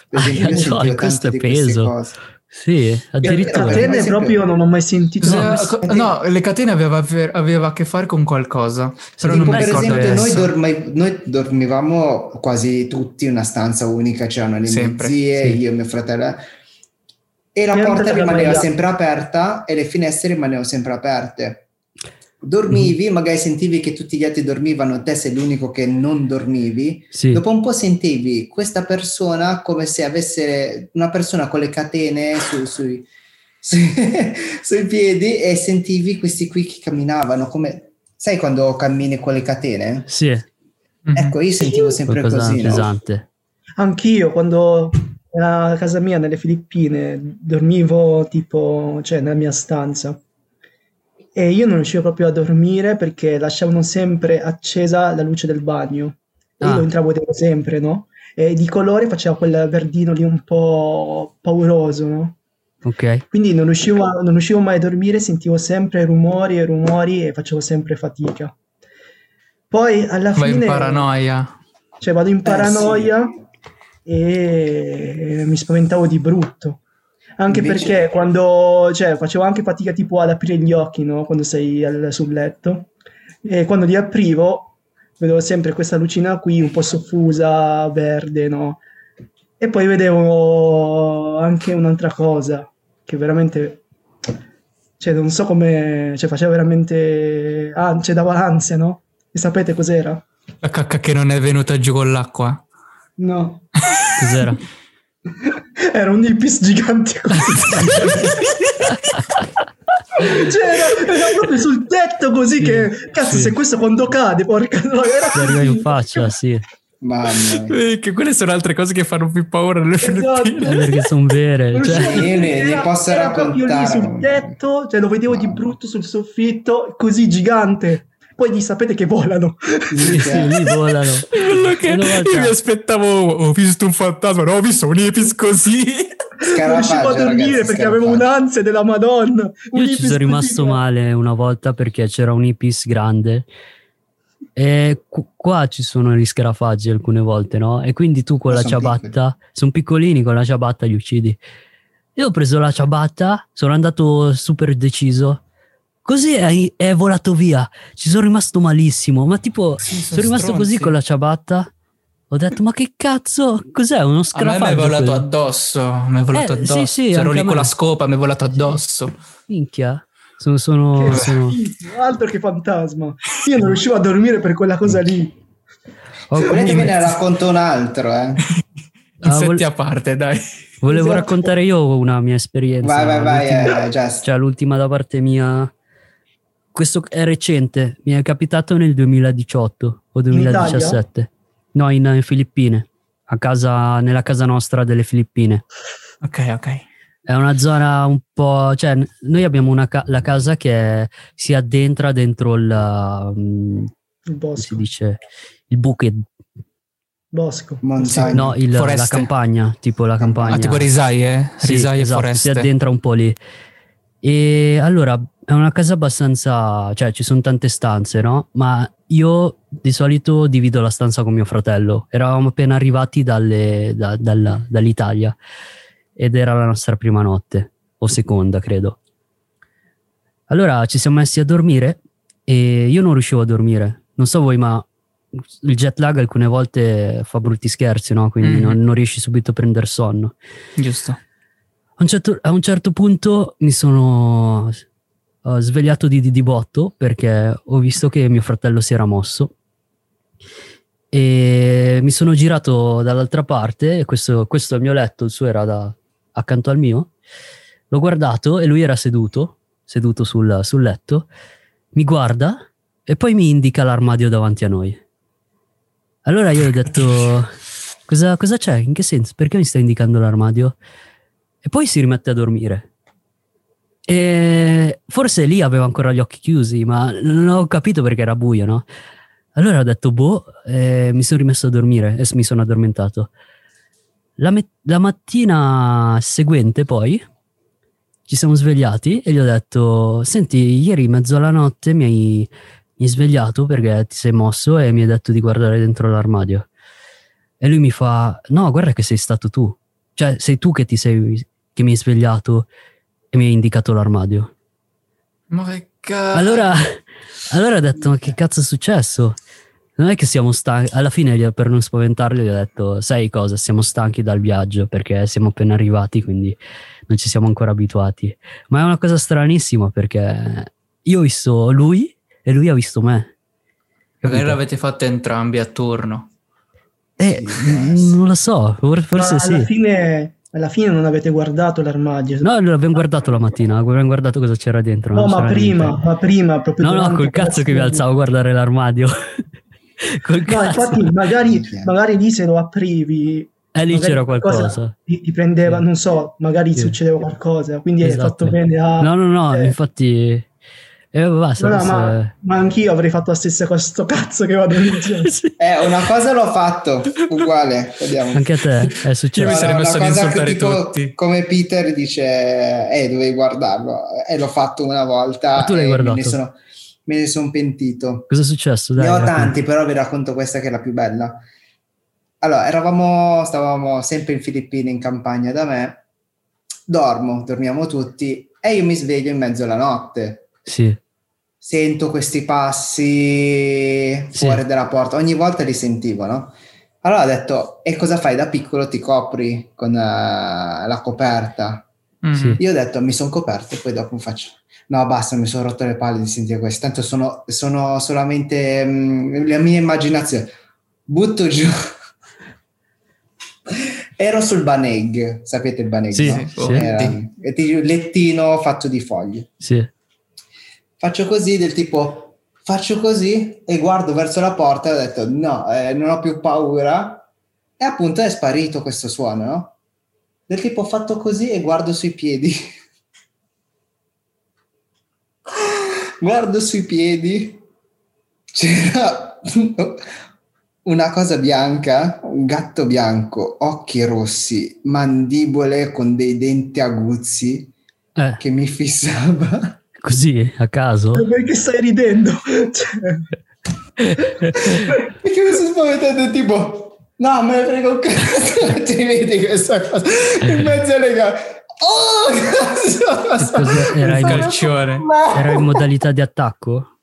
Speaker 3: Per
Speaker 2: Ah,
Speaker 3: esempio, io
Speaker 2: no,
Speaker 3: sentivo
Speaker 2: questo
Speaker 3: tante
Speaker 2: è peso.
Speaker 3: cose.
Speaker 2: Sì, addirittura.
Speaker 3: Catene-
Speaker 1: Catene proprio non ho mai sentito.
Speaker 3: No,
Speaker 1: sentito.
Speaker 4: no, le catene aveva, aveva a che fare con qualcosa. Però non
Speaker 3: Tipo,
Speaker 4: mi
Speaker 3: per
Speaker 4: ricordo
Speaker 3: esempio, noi, dormi- noi dormivamo quasi tutti in una stanza unica, c'erano le
Speaker 4: Sempre,
Speaker 3: mie zie,
Speaker 2: sì.
Speaker 3: io e mio fratello. E la porta rimaneva sempre aperta e le finestre rimanevano sempre aperte. Dormivi, magari sentivi che tutti gli altri dormivano, te sei l'unico che non dormivi.
Speaker 2: Sì.
Speaker 3: Dopo un po' sentivi questa persona come se avesse una persona con le catene su- sui, <laughs> sui- sui piedi e sentivi questi qui che camminavano come sai quando cammini con le catene?
Speaker 2: Sì,
Speaker 4: Mhm.
Speaker 3: Ecco, io sentivo sempre
Speaker 2: qualcosa
Speaker 3: così, no?
Speaker 2: pesante.
Speaker 1: Anch'io quando era a casa mia nelle Filippine dormivo tipo, cioè nella mia stanza e io non riuscivo proprio a dormire perché lasciavano sempre accesa la luce del bagno e io
Speaker 2: Ah.
Speaker 1: lo intravedevo sempre, no? E di colore faceva quel verdino lì un po' pauroso, no?
Speaker 2: Ok.
Speaker 1: Quindi non riuscivo, a- non riuscivo mai a dormire, sentivo sempre rumori e rumori e facevo sempre fatica. Poi alla
Speaker 4: Vai in
Speaker 1: fine,
Speaker 4: paranoia.
Speaker 1: cioè vado in
Speaker 3: Eh,
Speaker 1: paranoia e mi spaventavo di brutto. Anche
Speaker 3: Invece-
Speaker 1: perché quando, cioè, facevo anche fatica tipo ad aprire gli occhi, no? Quando sei al- sul letto. E quando li aprivo, vedevo sempre questa lucina qui un po' soffusa, verde, no? E poi vedevo anche un'altra cosa che veramente, cioè, non so come, cioè, faceva veramente, ah, cioè, dava ansia, no? E sapete cos'era?
Speaker 4: La cacca che non è venuta giù con l'acqua.
Speaker 1: No. <laughs>
Speaker 2: Cos'era? <laughs> <laughs>
Speaker 1: Era un ipis gigante così. <laughs> Cioè, era, era proprio sul tetto così
Speaker 2: Sì,
Speaker 1: che cazzo
Speaker 2: sì.
Speaker 1: se questo quando cade porca no, era
Speaker 2: arriva in faccia, sì.
Speaker 3: Mamma.
Speaker 4: Eh, che quelle sono altre cose che fanno più paura nelle
Speaker 1: Esatto.
Speaker 4: Filippine.
Speaker 2: Perché sono vere. Cioè,
Speaker 3: Io ne- posso
Speaker 1: era proprio lì
Speaker 3: raccontare.
Speaker 1: sul tetto cioè lo vedevo di brutto sul soffitto così gigante poi di sapete che volano
Speaker 2: sì, sì, lì volano. <laughs>
Speaker 4: Quello che io mi aspettavo, ho visto un fantasma, no, ho visto un ipis così.
Speaker 1: non riuscivo a dormire
Speaker 3: ragazzi,
Speaker 1: perché avevo un'ansia della madonna Un
Speaker 2: Io ci sono
Speaker 1: così
Speaker 2: rimasto
Speaker 1: grande.
Speaker 2: male una volta perché c'era un ipis grande e qu- qua ci sono gli scarafaggi alcune volte, no? E quindi tu con
Speaker 3: Ma
Speaker 2: la
Speaker 3: son
Speaker 2: ciabatta, sono piccolini, con la ciabatta li uccidi. Io ho preso la ciabatta, sono andato super deciso. Così è, è volato via. Ci sono rimasto malissimo. Ma tipo,
Speaker 4: Sì,
Speaker 2: sono rimasto così con la ciabatta. Ho detto, ma che cazzo? Cos'è? Uno
Speaker 4: A me mi è volato
Speaker 2: quello?"
Speaker 4: addosso, mi è volato
Speaker 2: Eh, sì,
Speaker 4: addosso.
Speaker 2: sì,
Speaker 4: Ero
Speaker 2: anche
Speaker 4: lì con la scopa, mi è volato addosso.
Speaker 2: Minchia. Sono, sono,
Speaker 1: Che
Speaker 2: sono-
Speaker 1: altro che fantasma io non riuscivo a dormire per quella cosa lì
Speaker 3: Se volete
Speaker 2: comunque-
Speaker 3: ne racconto un altro, eh. <laughs>
Speaker 2: Ah, vol-
Speaker 4: a parte, dai.
Speaker 2: Volevo
Speaker 1: Esatto.
Speaker 2: raccontare io una mia esperienza.
Speaker 3: Vai, vai, vai,
Speaker 2: l'ultima-
Speaker 3: eh.
Speaker 2: Cioè, l'ultima da parte mia. Questo è recente, mi è capitato nel 2018 o 2017. No, in, in Filippine, a casa, nella casa nostra delle Filippine.
Speaker 4: Ok, ok.
Speaker 2: È una zona un po'. cioè, noi abbiamo una ca- la casa che è- si addentra dentro il. mm,
Speaker 1: il
Speaker 2: come
Speaker 1: bosco
Speaker 2: si dice? Il buche.
Speaker 1: bosco
Speaker 3: Montagna.
Speaker 2: No, il- la campagna, tipo la campagna.
Speaker 4: Ah, tipo risaie?
Speaker 2: Sì,
Speaker 4: risaie
Speaker 2: esatto,
Speaker 4: e foreste.
Speaker 2: si addentra un po' lì. E allora è una casa abbastanza, cioè ci sono tante stanze, no? Ma io di solito divido la stanza con mio fratello. Eravamo appena arrivati dalle- da- dalla- dall'Italia ed era la nostra prima notte, o seconda, credo. Allora ci siamo messi a dormire e io non riuscivo a dormire. Non so voi, ma il jet lag alcune volte fa brutti scherzi, no? Quindi
Speaker 4: Mhm.
Speaker 2: non, non riesci subito a prendere sonno.
Speaker 4: Giusto.
Speaker 2: A un, certo, a un certo punto mi sono. ho svegliato di, di, di botto perché ho visto che mio fratello si era mosso e mi sono girato dall'altra parte, questo, questo è il mio letto, il suo era da, accanto al mio, l'ho guardato e lui era seduto, seduto sul, sul letto, mi guarda e poi mi indica l'armadio davanti a noi. Allora io ho detto, cosa, cosa c'è? In che senso? Perché mi stai indicando l'armadio? E poi si rimette a dormire. E forse lì aveva ancora gli occhi chiusi, ma non ho capito perché era buio, no? Allora ho detto, boh, e mi sono rimesso a dormire e mi sono addormentato. La, me- la mattina seguente poi ci siamo svegliati e gli ho detto, senti, ieri mezzo alla notte mi hai, mi hai svegliato perché ti sei mosso e mi hai detto di guardare dentro l'armadio. E lui mi fa, no, guarda che sei stato tu. Cioè, sei tu che, ti sei, che mi hai svegliato e mi hai indicato l'armadio.
Speaker 4: Ma che cazzo?
Speaker 2: Allora, allora ho detto, ma che cazzo è successo? Non è che siamo stanchi, alla fine per non spaventarli gli ho detto, sai cosa, siamo stanchi dal viaggio perché siamo appena arrivati, quindi non ci siamo ancora abituati. Ma è una cosa stranissima perché io ho visto lui e lui ha visto me.
Speaker 4: Magari l'avete fatto entrambi a turno.
Speaker 2: Eh, non lo so, forse
Speaker 1: Ma
Speaker 2: sì.
Speaker 1: alla fine, alla fine non avete guardato l'armadio.
Speaker 2: No, l'abbiamo guardato la mattina, abbiamo guardato cosa c'era dentro.
Speaker 1: No, ma prima,
Speaker 2: niente.
Speaker 1: ma prima proprio
Speaker 2: No, no, col cazzo che mi alzavo a guardare l'armadio. <laughs> col
Speaker 1: No,
Speaker 2: cazzo.
Speaker 1: infatti magari,
Speaker 3: Ok.
Speaker 1: magari lì se lo aprivi
Speaker 2: E lì c'era qualcosa.
Speaker 1: ti, ti prendeva,
Speaker 2: Sì.
Speaker 1: non so, magari
Speaker 2: Sì.
Speaker 1: succedeva qualcosa, quindi hai
Speaker 2: Esatto.
Speaker 1: fatto bene a...
Speaker 2: No, no, no,
Speaker 1: eh,
Speaker 2: infatti... Eh, basta.
Speaker 1: no, no, ma, ma anch'io avrei fatto la stessa cosa, sto cazzo che vado in giro. <laughs>
Speaker 2: Sì.
Speaker 3: Eh, una cosa l'ho fatto, uguale, vediamo.
Speaker 2: Anche a te è
Speaker 4: Io mi
Speaker 2: successo.
Speaker 4: sarei messo ad
Speaker 3: cosa che
Speaker 4: insultare
Speaker 3: tipo,
Speaker 4: tutti.
Speaker 3: Come Peter dice, eh, dovevi guardarlo. E l'ho fatto una volta
Speaker 2: Ma tu l'hai
Speaker 3: e
Speaker 2: guardato?
Speaker 3: me ne sono, me ne sono pentito.
Speaker 2: Cosa è successo? Dai,
Speaker 3: ne ho tanti, però vi racconto questa che è la più bella. Allora, eravamo, stavamo sempre in Filippine in campagna da me, dormo, dormiamo tutti e io mi sveglio in mezzo alla notte.
Speaker 2: Sì,
Speaker 3: Sento questi passi
Speaker 2: Sì.
Speaker 3: fuori dalla porta, ogni volta li sentivo, no? Allora ho detto, e cosa fai da piccolo? Ti copri con eh, la coperta.
Speaker 4: Mhm.
Speaker 2: Sì.
Speaker 3: Io ho detto, mi sono coperto e poi dopo faccio... No, basta, mi sono rotto le palle di sentire questo. Tanto sono, sono solamente mm, la mia immaginazione. Butto giù. <laughs> Ero sul baneg, sapete il baneg?
Speaker 2: Sì,
Speaker 3: no?
Speaker 2: sì,
Speaker 3: Era- ti- lettino fatto di foglie.
Speaker 2: sì.
Speaker 3: Faccio così, del tipo, faccio così e guardo verso la porta e ho detto, no, eh, non ho più paura. E appunto è sparito questo suono, no? Del tipo, ho fatto così e guardo sui piedi. <laughs> guardo sui piedi. C'era <laughs> una cosa bianca, un gatto bianco, occhi rossi, mandibole con dei denti aguzzi
Speaker 2: Eh,
Speaker 3: che mi fissava.
Speaker 2: Così, a caso.
Speaker 1: Perché stai ridendo? Cioè, <laughs>
Speaker 3: Perché mi sono spaventato tipo no me ne frega un cazzo ti vedi questa cosa in mezzo alle gambe oh cazzo
Speaker 2: Cos'è? Era in-
Speaker 4: calcione.
Speaker 2: Era in modalità di attacco?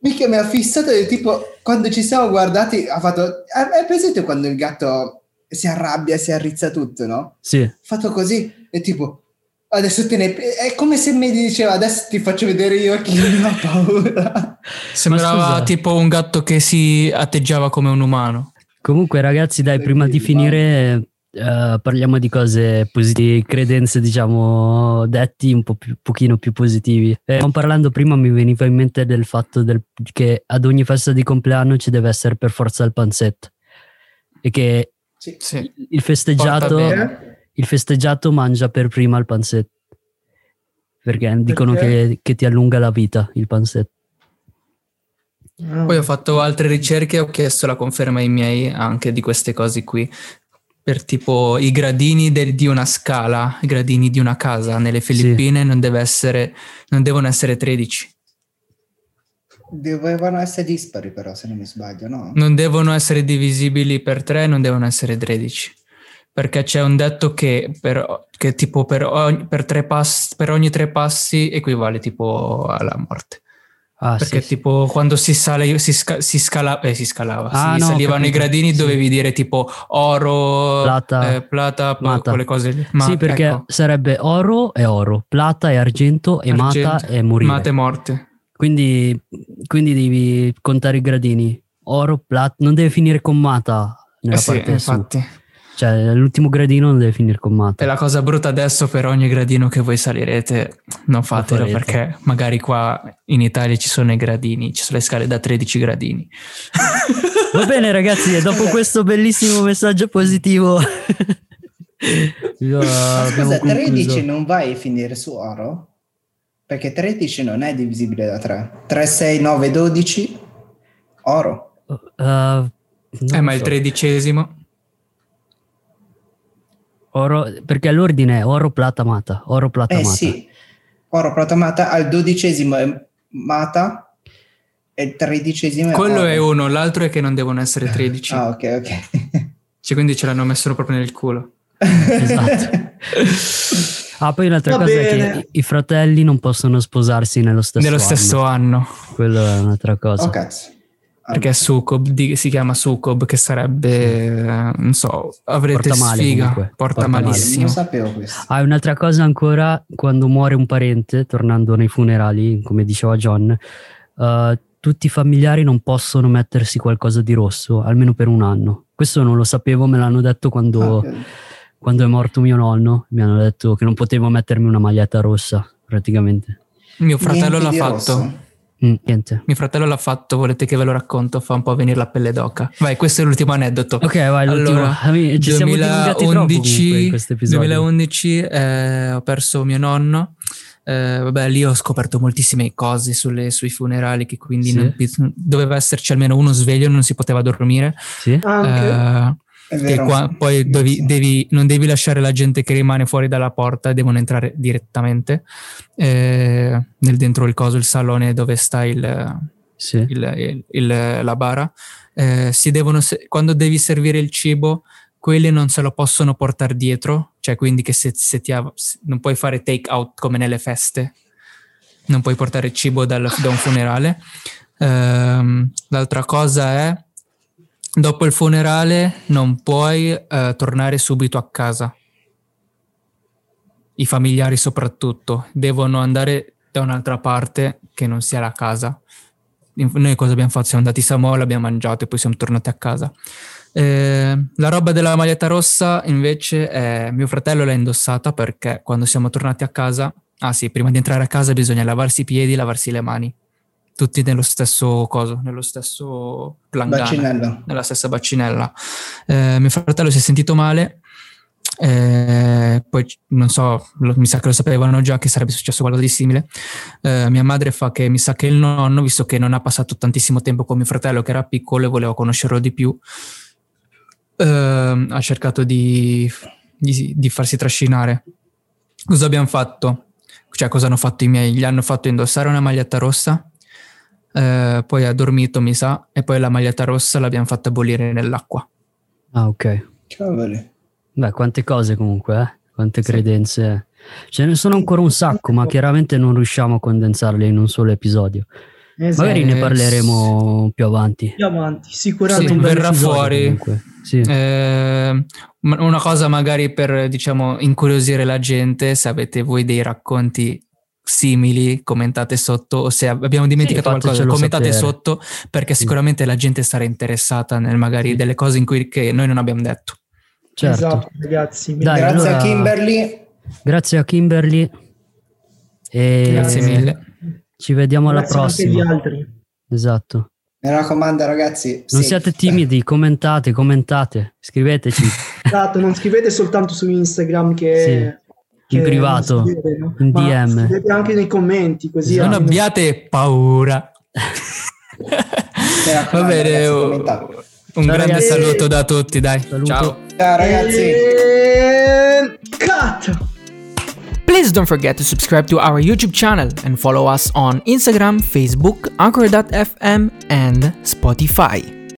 Speaker 3: mica mi ha fissato e tipo quando ci siamo guardati ha fatto è presente quando il gatto si arrabbia si arrizza tutto no?
Speaker 2: Sì.
Speaker 3: ha fatto così e tipo adesso te ne è come se mi diceva adesso ti faccio vedere io chi <laughs> non ha paura
Speaker 4: Sembrava
Speaker 2: scusa.
Speaker 4: tipo un gatto che si atteggiava come un umano.
Speaker 2: Comunque, ragazzi, dai, prima di finire, eh, parliamo di cose positive, credenze, diciamo, detti un po' più, pochino più positivi. Eh, stavamo parlando prima, mi veniva in mente del fatto del- che ad ogni festa di compleanno ci deve essere per forza il panzetto. E che
Speaker 3: sì.
Speaker 4: Sì.
Speaker 2: il festeggiato,
Speaker 4: Porta bene.
Speaker 2: Il festeggiato mangia per prima il panzetto. Perché dicono
Speaker 1: Perché?
Speaker 2: che, che ti allunga la vita il panzetto.
Speaker 1: no.
Speaker 4: Poi ho fatto altre ricerche e ho chiesto la conferma ai miei anche di queste cose qui. Per tipo i gradini del- di una scala, i gradini di una casa nelle Filippine non, deve essere, non devono essere 13.
Speaker 3: dovevano essere dispari però se non mi sbaglio no?
Speaker 4: Non devono essere divisibili per 3, non devono essere 13. Perché c'è un detto che, per, che tipo per ogni, per tre pass- per ogni tre passi equivale tipo alla morte.
Speaker 2: Ah,
Speaker 4: Perché
Speaker 2: sì, sì.
Speaker 4: tipo quando si sale, si, sca- si scala- eh, si scalava,
Speaker 2: Ah,
Speaker 4: si
Speaker 2: no,
Speaker 4: salivano i gradini,
Speaker 2: Sì.
Speaker 4: dovevi dire tipo oro,
Speaker 2: Plata,
Speaker 4: eh, plata, poi
Speaker 2: mata.
Speaker 4: quelle cose lì. Ma,
Speaker 2: sì, perché
Speaker 4: ecco,
Speaker 2: sarebbe oro e oro, plata e argento e
Speaker 4: argento,
Speaker 2: mata e morire.
Speaker 4: Mata e morte.
Speaker 2: Quindi, quindi devi contare i gradini. Oro, plata, non deve finire con mata nella
Speaker 4: Eh sì,
Speaker 2: parte su. Cioè, l'ultimo gradino non deve finire con mata.
Speaker 4: E la cosa brutta adesso per ogni gradino che voi salirete, non fatelo perché magari qua in Italia ci sono i gradini, ci sono le scale da 13 gradini. <laughs>
Speaker 2: Va bene, ragazzi, e dopo questo bellissimo messaggio positivo, <laughs>
Speaker 3: scusa, 13
Speaker 2: concluso.
Speaker 3: non vai a finire su oro? Perché 13 non è divisibile da 3. 3, 6, 9, 12, oro.
Speaker 2: Uh,
Speaker 4: eh, ma il tredicesimo?
Speaker 2: Oro, perché l'ordine è oro, plata, mata. Oro, plata,
Speaker 3: Eh
Speaker 2: mata.
Speaker 3: sì, oro protamata, al dodicesimo è mata e il tredicesimo è
Speaker 4: Quello
Speaker 3: oro.
Speaker 4: è uno, l'altro è che non devono essere 13.
Speaker 3: Ah, ok, ok. <laughs>
Speaker 4: Cioè, quindi ce l'hanno messo proprio nel culo.
Speaker 2: Esatto. <laughs> Ah, poi un'altra
Speaker 1: Va
Speaker 2: cosa è
Speaker 1: bene.
Speaker 2: che i- fratelli non possono sposarsi nello stesso
Speaker 4: Nello
Speaker 2: anno.
Speaker 4: stesso anno.
Speaker 2: Quello è un'altra cosa.
Speaker 3: oh cazzo.
Speaker 4: Perché è Sucob, di- si chiama Sucob, che sarebbe, eh, non so, avrete
Speaker 2: Porta male
Speaker 4: sfiga, porta,
Speaker 2: porta male.
Speaker 4: malissimo.
Speaker 3: Non sapevo questo.
Speaker 2: Ah, un'altra cosa ancora, quando muore un parente, tornando nei funerali, come diceva John, eh, tutti i familiari non possono mettersi qualcosa di rosso, almeno per un anno. Questo non lo sapevo, me l'hanno detto quando,
Speaker 3: Ah, ok.
Speaker 2: quando è morto mio nonno, mi hanno detto che non potevo mettermi una maglietta rossa, praticamente.
Speaker 4: Mio fratello
Speaker 3: Niente
Speaker 4: l'ha fatto.
Speaker 3: rosso?
Speaker 2: Mm, niente.
Speaker 4: Mio fratello l'ha fatto, volete che ve lo racconto? Fa un po' venire la pelle d'oca. Vai, questo è l'ultimo aneddoto.
Speaker 2: Ok, vai, l'ultimo.
Speaker 4: Allora,
Speaker 2: Ami- ci siamo dilungati troppo comunque in questo episodio.
Speaker 4: 2011 eh, ho perso mio nonno. Eh, vabbè, lì ho scoperto moltissime cose sulle- sui funerali, che quindi
Speaker 2: Sì.
Speaker 4: non- doveva esserci almeno uno sveglio, non si poteva dormire.
Speaker 2: Sì?
Speaker 1: Anche.
Speaker 4: Eh,
Speaker 3: Vero.
Speaker 4: qua- poi devi- devi- non devi lasciare la gente che rimane fuori dalla porta, devono entrare direttamente eh, nel dentro il coso, il salone dove sta il,
Speaker 2: Sì.
Speaker 4: il- il- il- la bara. Eh, si devono quando devi servire il cibo, quelli non se lo possono portare dietro, cioè quindi che se, se ti av- non puoi fare take out come nelle feste, non puoi portare il cibo dal- da un funerale. Ehm, l'altra cosa è, dopo il funerale non puoi eh, tornare subito a casa. I familiari soprattutto devono andare da un'altra parte che non sia la casa. Noi cosa abbiamo fatto? Siamo andati a Samoa, abbiamo mangiato e poi siamo tornati a casa. Eh, la roba della maglietta rossa invece è, mio fratello l'ha indossata perché quando siamo tornati a casa, ah sì, prima di entrare a casa bisogna lavarsi i piedi lavarsi le mani, tutti nello stesso coso, nello stesso plangano nella stessa bacinella. Eh, mio fratello si è sentito male, eh, poi non so, lo- mi sa che lo sapevano già che sarebbe successo qualcosa di simile. Eh, mia madre fa che mi sa che il nonno, visto che non ha passato tantissimo tempo con mio fratello che era piccolo e voleva conoscerlo di più, ehm, ha cercato di, di- di farsi trascinare. Cosa abbiamo fatto? Cioè, cosa hanno fatto i miei? Gli hanno fatto indossare una maglietta rossa, eh, poi ha dormito, mi sa, e poi la maglietta rossa l'abbiamo fatta bollire nell'acqua.
Speaker 2: Ah, ok.
Speaker 3: Cavoli.
Speaker 2: Beh, quante cose comunque, eh? Quante credenze. Ce ne sono ancora un sacco, ma chiaramente non riusciamo a condensarle in un solo episodio.
Speaker 1: Esatto.
Speaker 2: Magari ne
Speaker 4: Eh,
Speaker 2: parleremo più avanti.
Speaker 1: Più avanti, sicuramente.
Speaker 2: bel
Speaker 4: verrà fuori.
Speaker 2: Sì.
Speaker 4: Eh, una cosa magari per, diciamo, incuriosire la gente, se avete voi dei racconti simili, commentate sotto, o se abbiamo dimenticato
Speaker 2: Sì,
Speaker 4: qualcosa, commentate
Speaker 2: sapere.
Speaker 4: sotto, perché
Speaker 2: Sì.
Speaker 4: sicuramente la gente sarà interessata nel magari
Speaker 2: Sì.
Speaker 4: delle cose in cui che noi non abbiamo detto.
Speaker 2: certo.
Speaker 1: Esatto, ragazzi.
Speaker 2: Dai,
Speaker 3: Grazie
Speaker 2: allora-
Speaker 3: a Kimberly.
Speaker 2: Grazie a Kimberly. E
Speaker 4: Grazie mille.
Speaker 2: Ci vediamo alla
Speaker 1: Grazie anche agli
Speaker 2: prossima.
Speaker 1: altri.
Speaker 2: Esatto.
Speaker 3: Mi raccomando, ragazzi.
Speaker 2: Non
Speaker 3: sì.
Speaker 2: siate timidi, commentate, commentate, scriveteci
Speaker 1: Esatto, non scrivete soltanto su Instagram che...
Speaker 2: in privato,
Speaker 1: no?
Speaker 2: in DM.
Speaker 1: Scrivete anche nei commenti, così...
Speaker 4: Non
Speaker 1: almeno-
Speaker 4: abbiate paura.
Speaker 3: Mi
Speaker 4: Va bene,
Speaker 3: ragazzi,
Speaker 4: un
Speaker 2: Ciao,
Speaker 4: grande
Speaker 2: ragazzi.
Speaker 4: saluto da tutti, dai.
Speaker 2: Saluto.
Speaker 4: Ciao.
Speaker 3: Ciao ragazzi.
Speaker 1: E... Cut!
Speaker 5: Please don't forget to subscribe to our YouTube channel and follow us on Instagram, Facebook, Anchor.fm, and Spotify.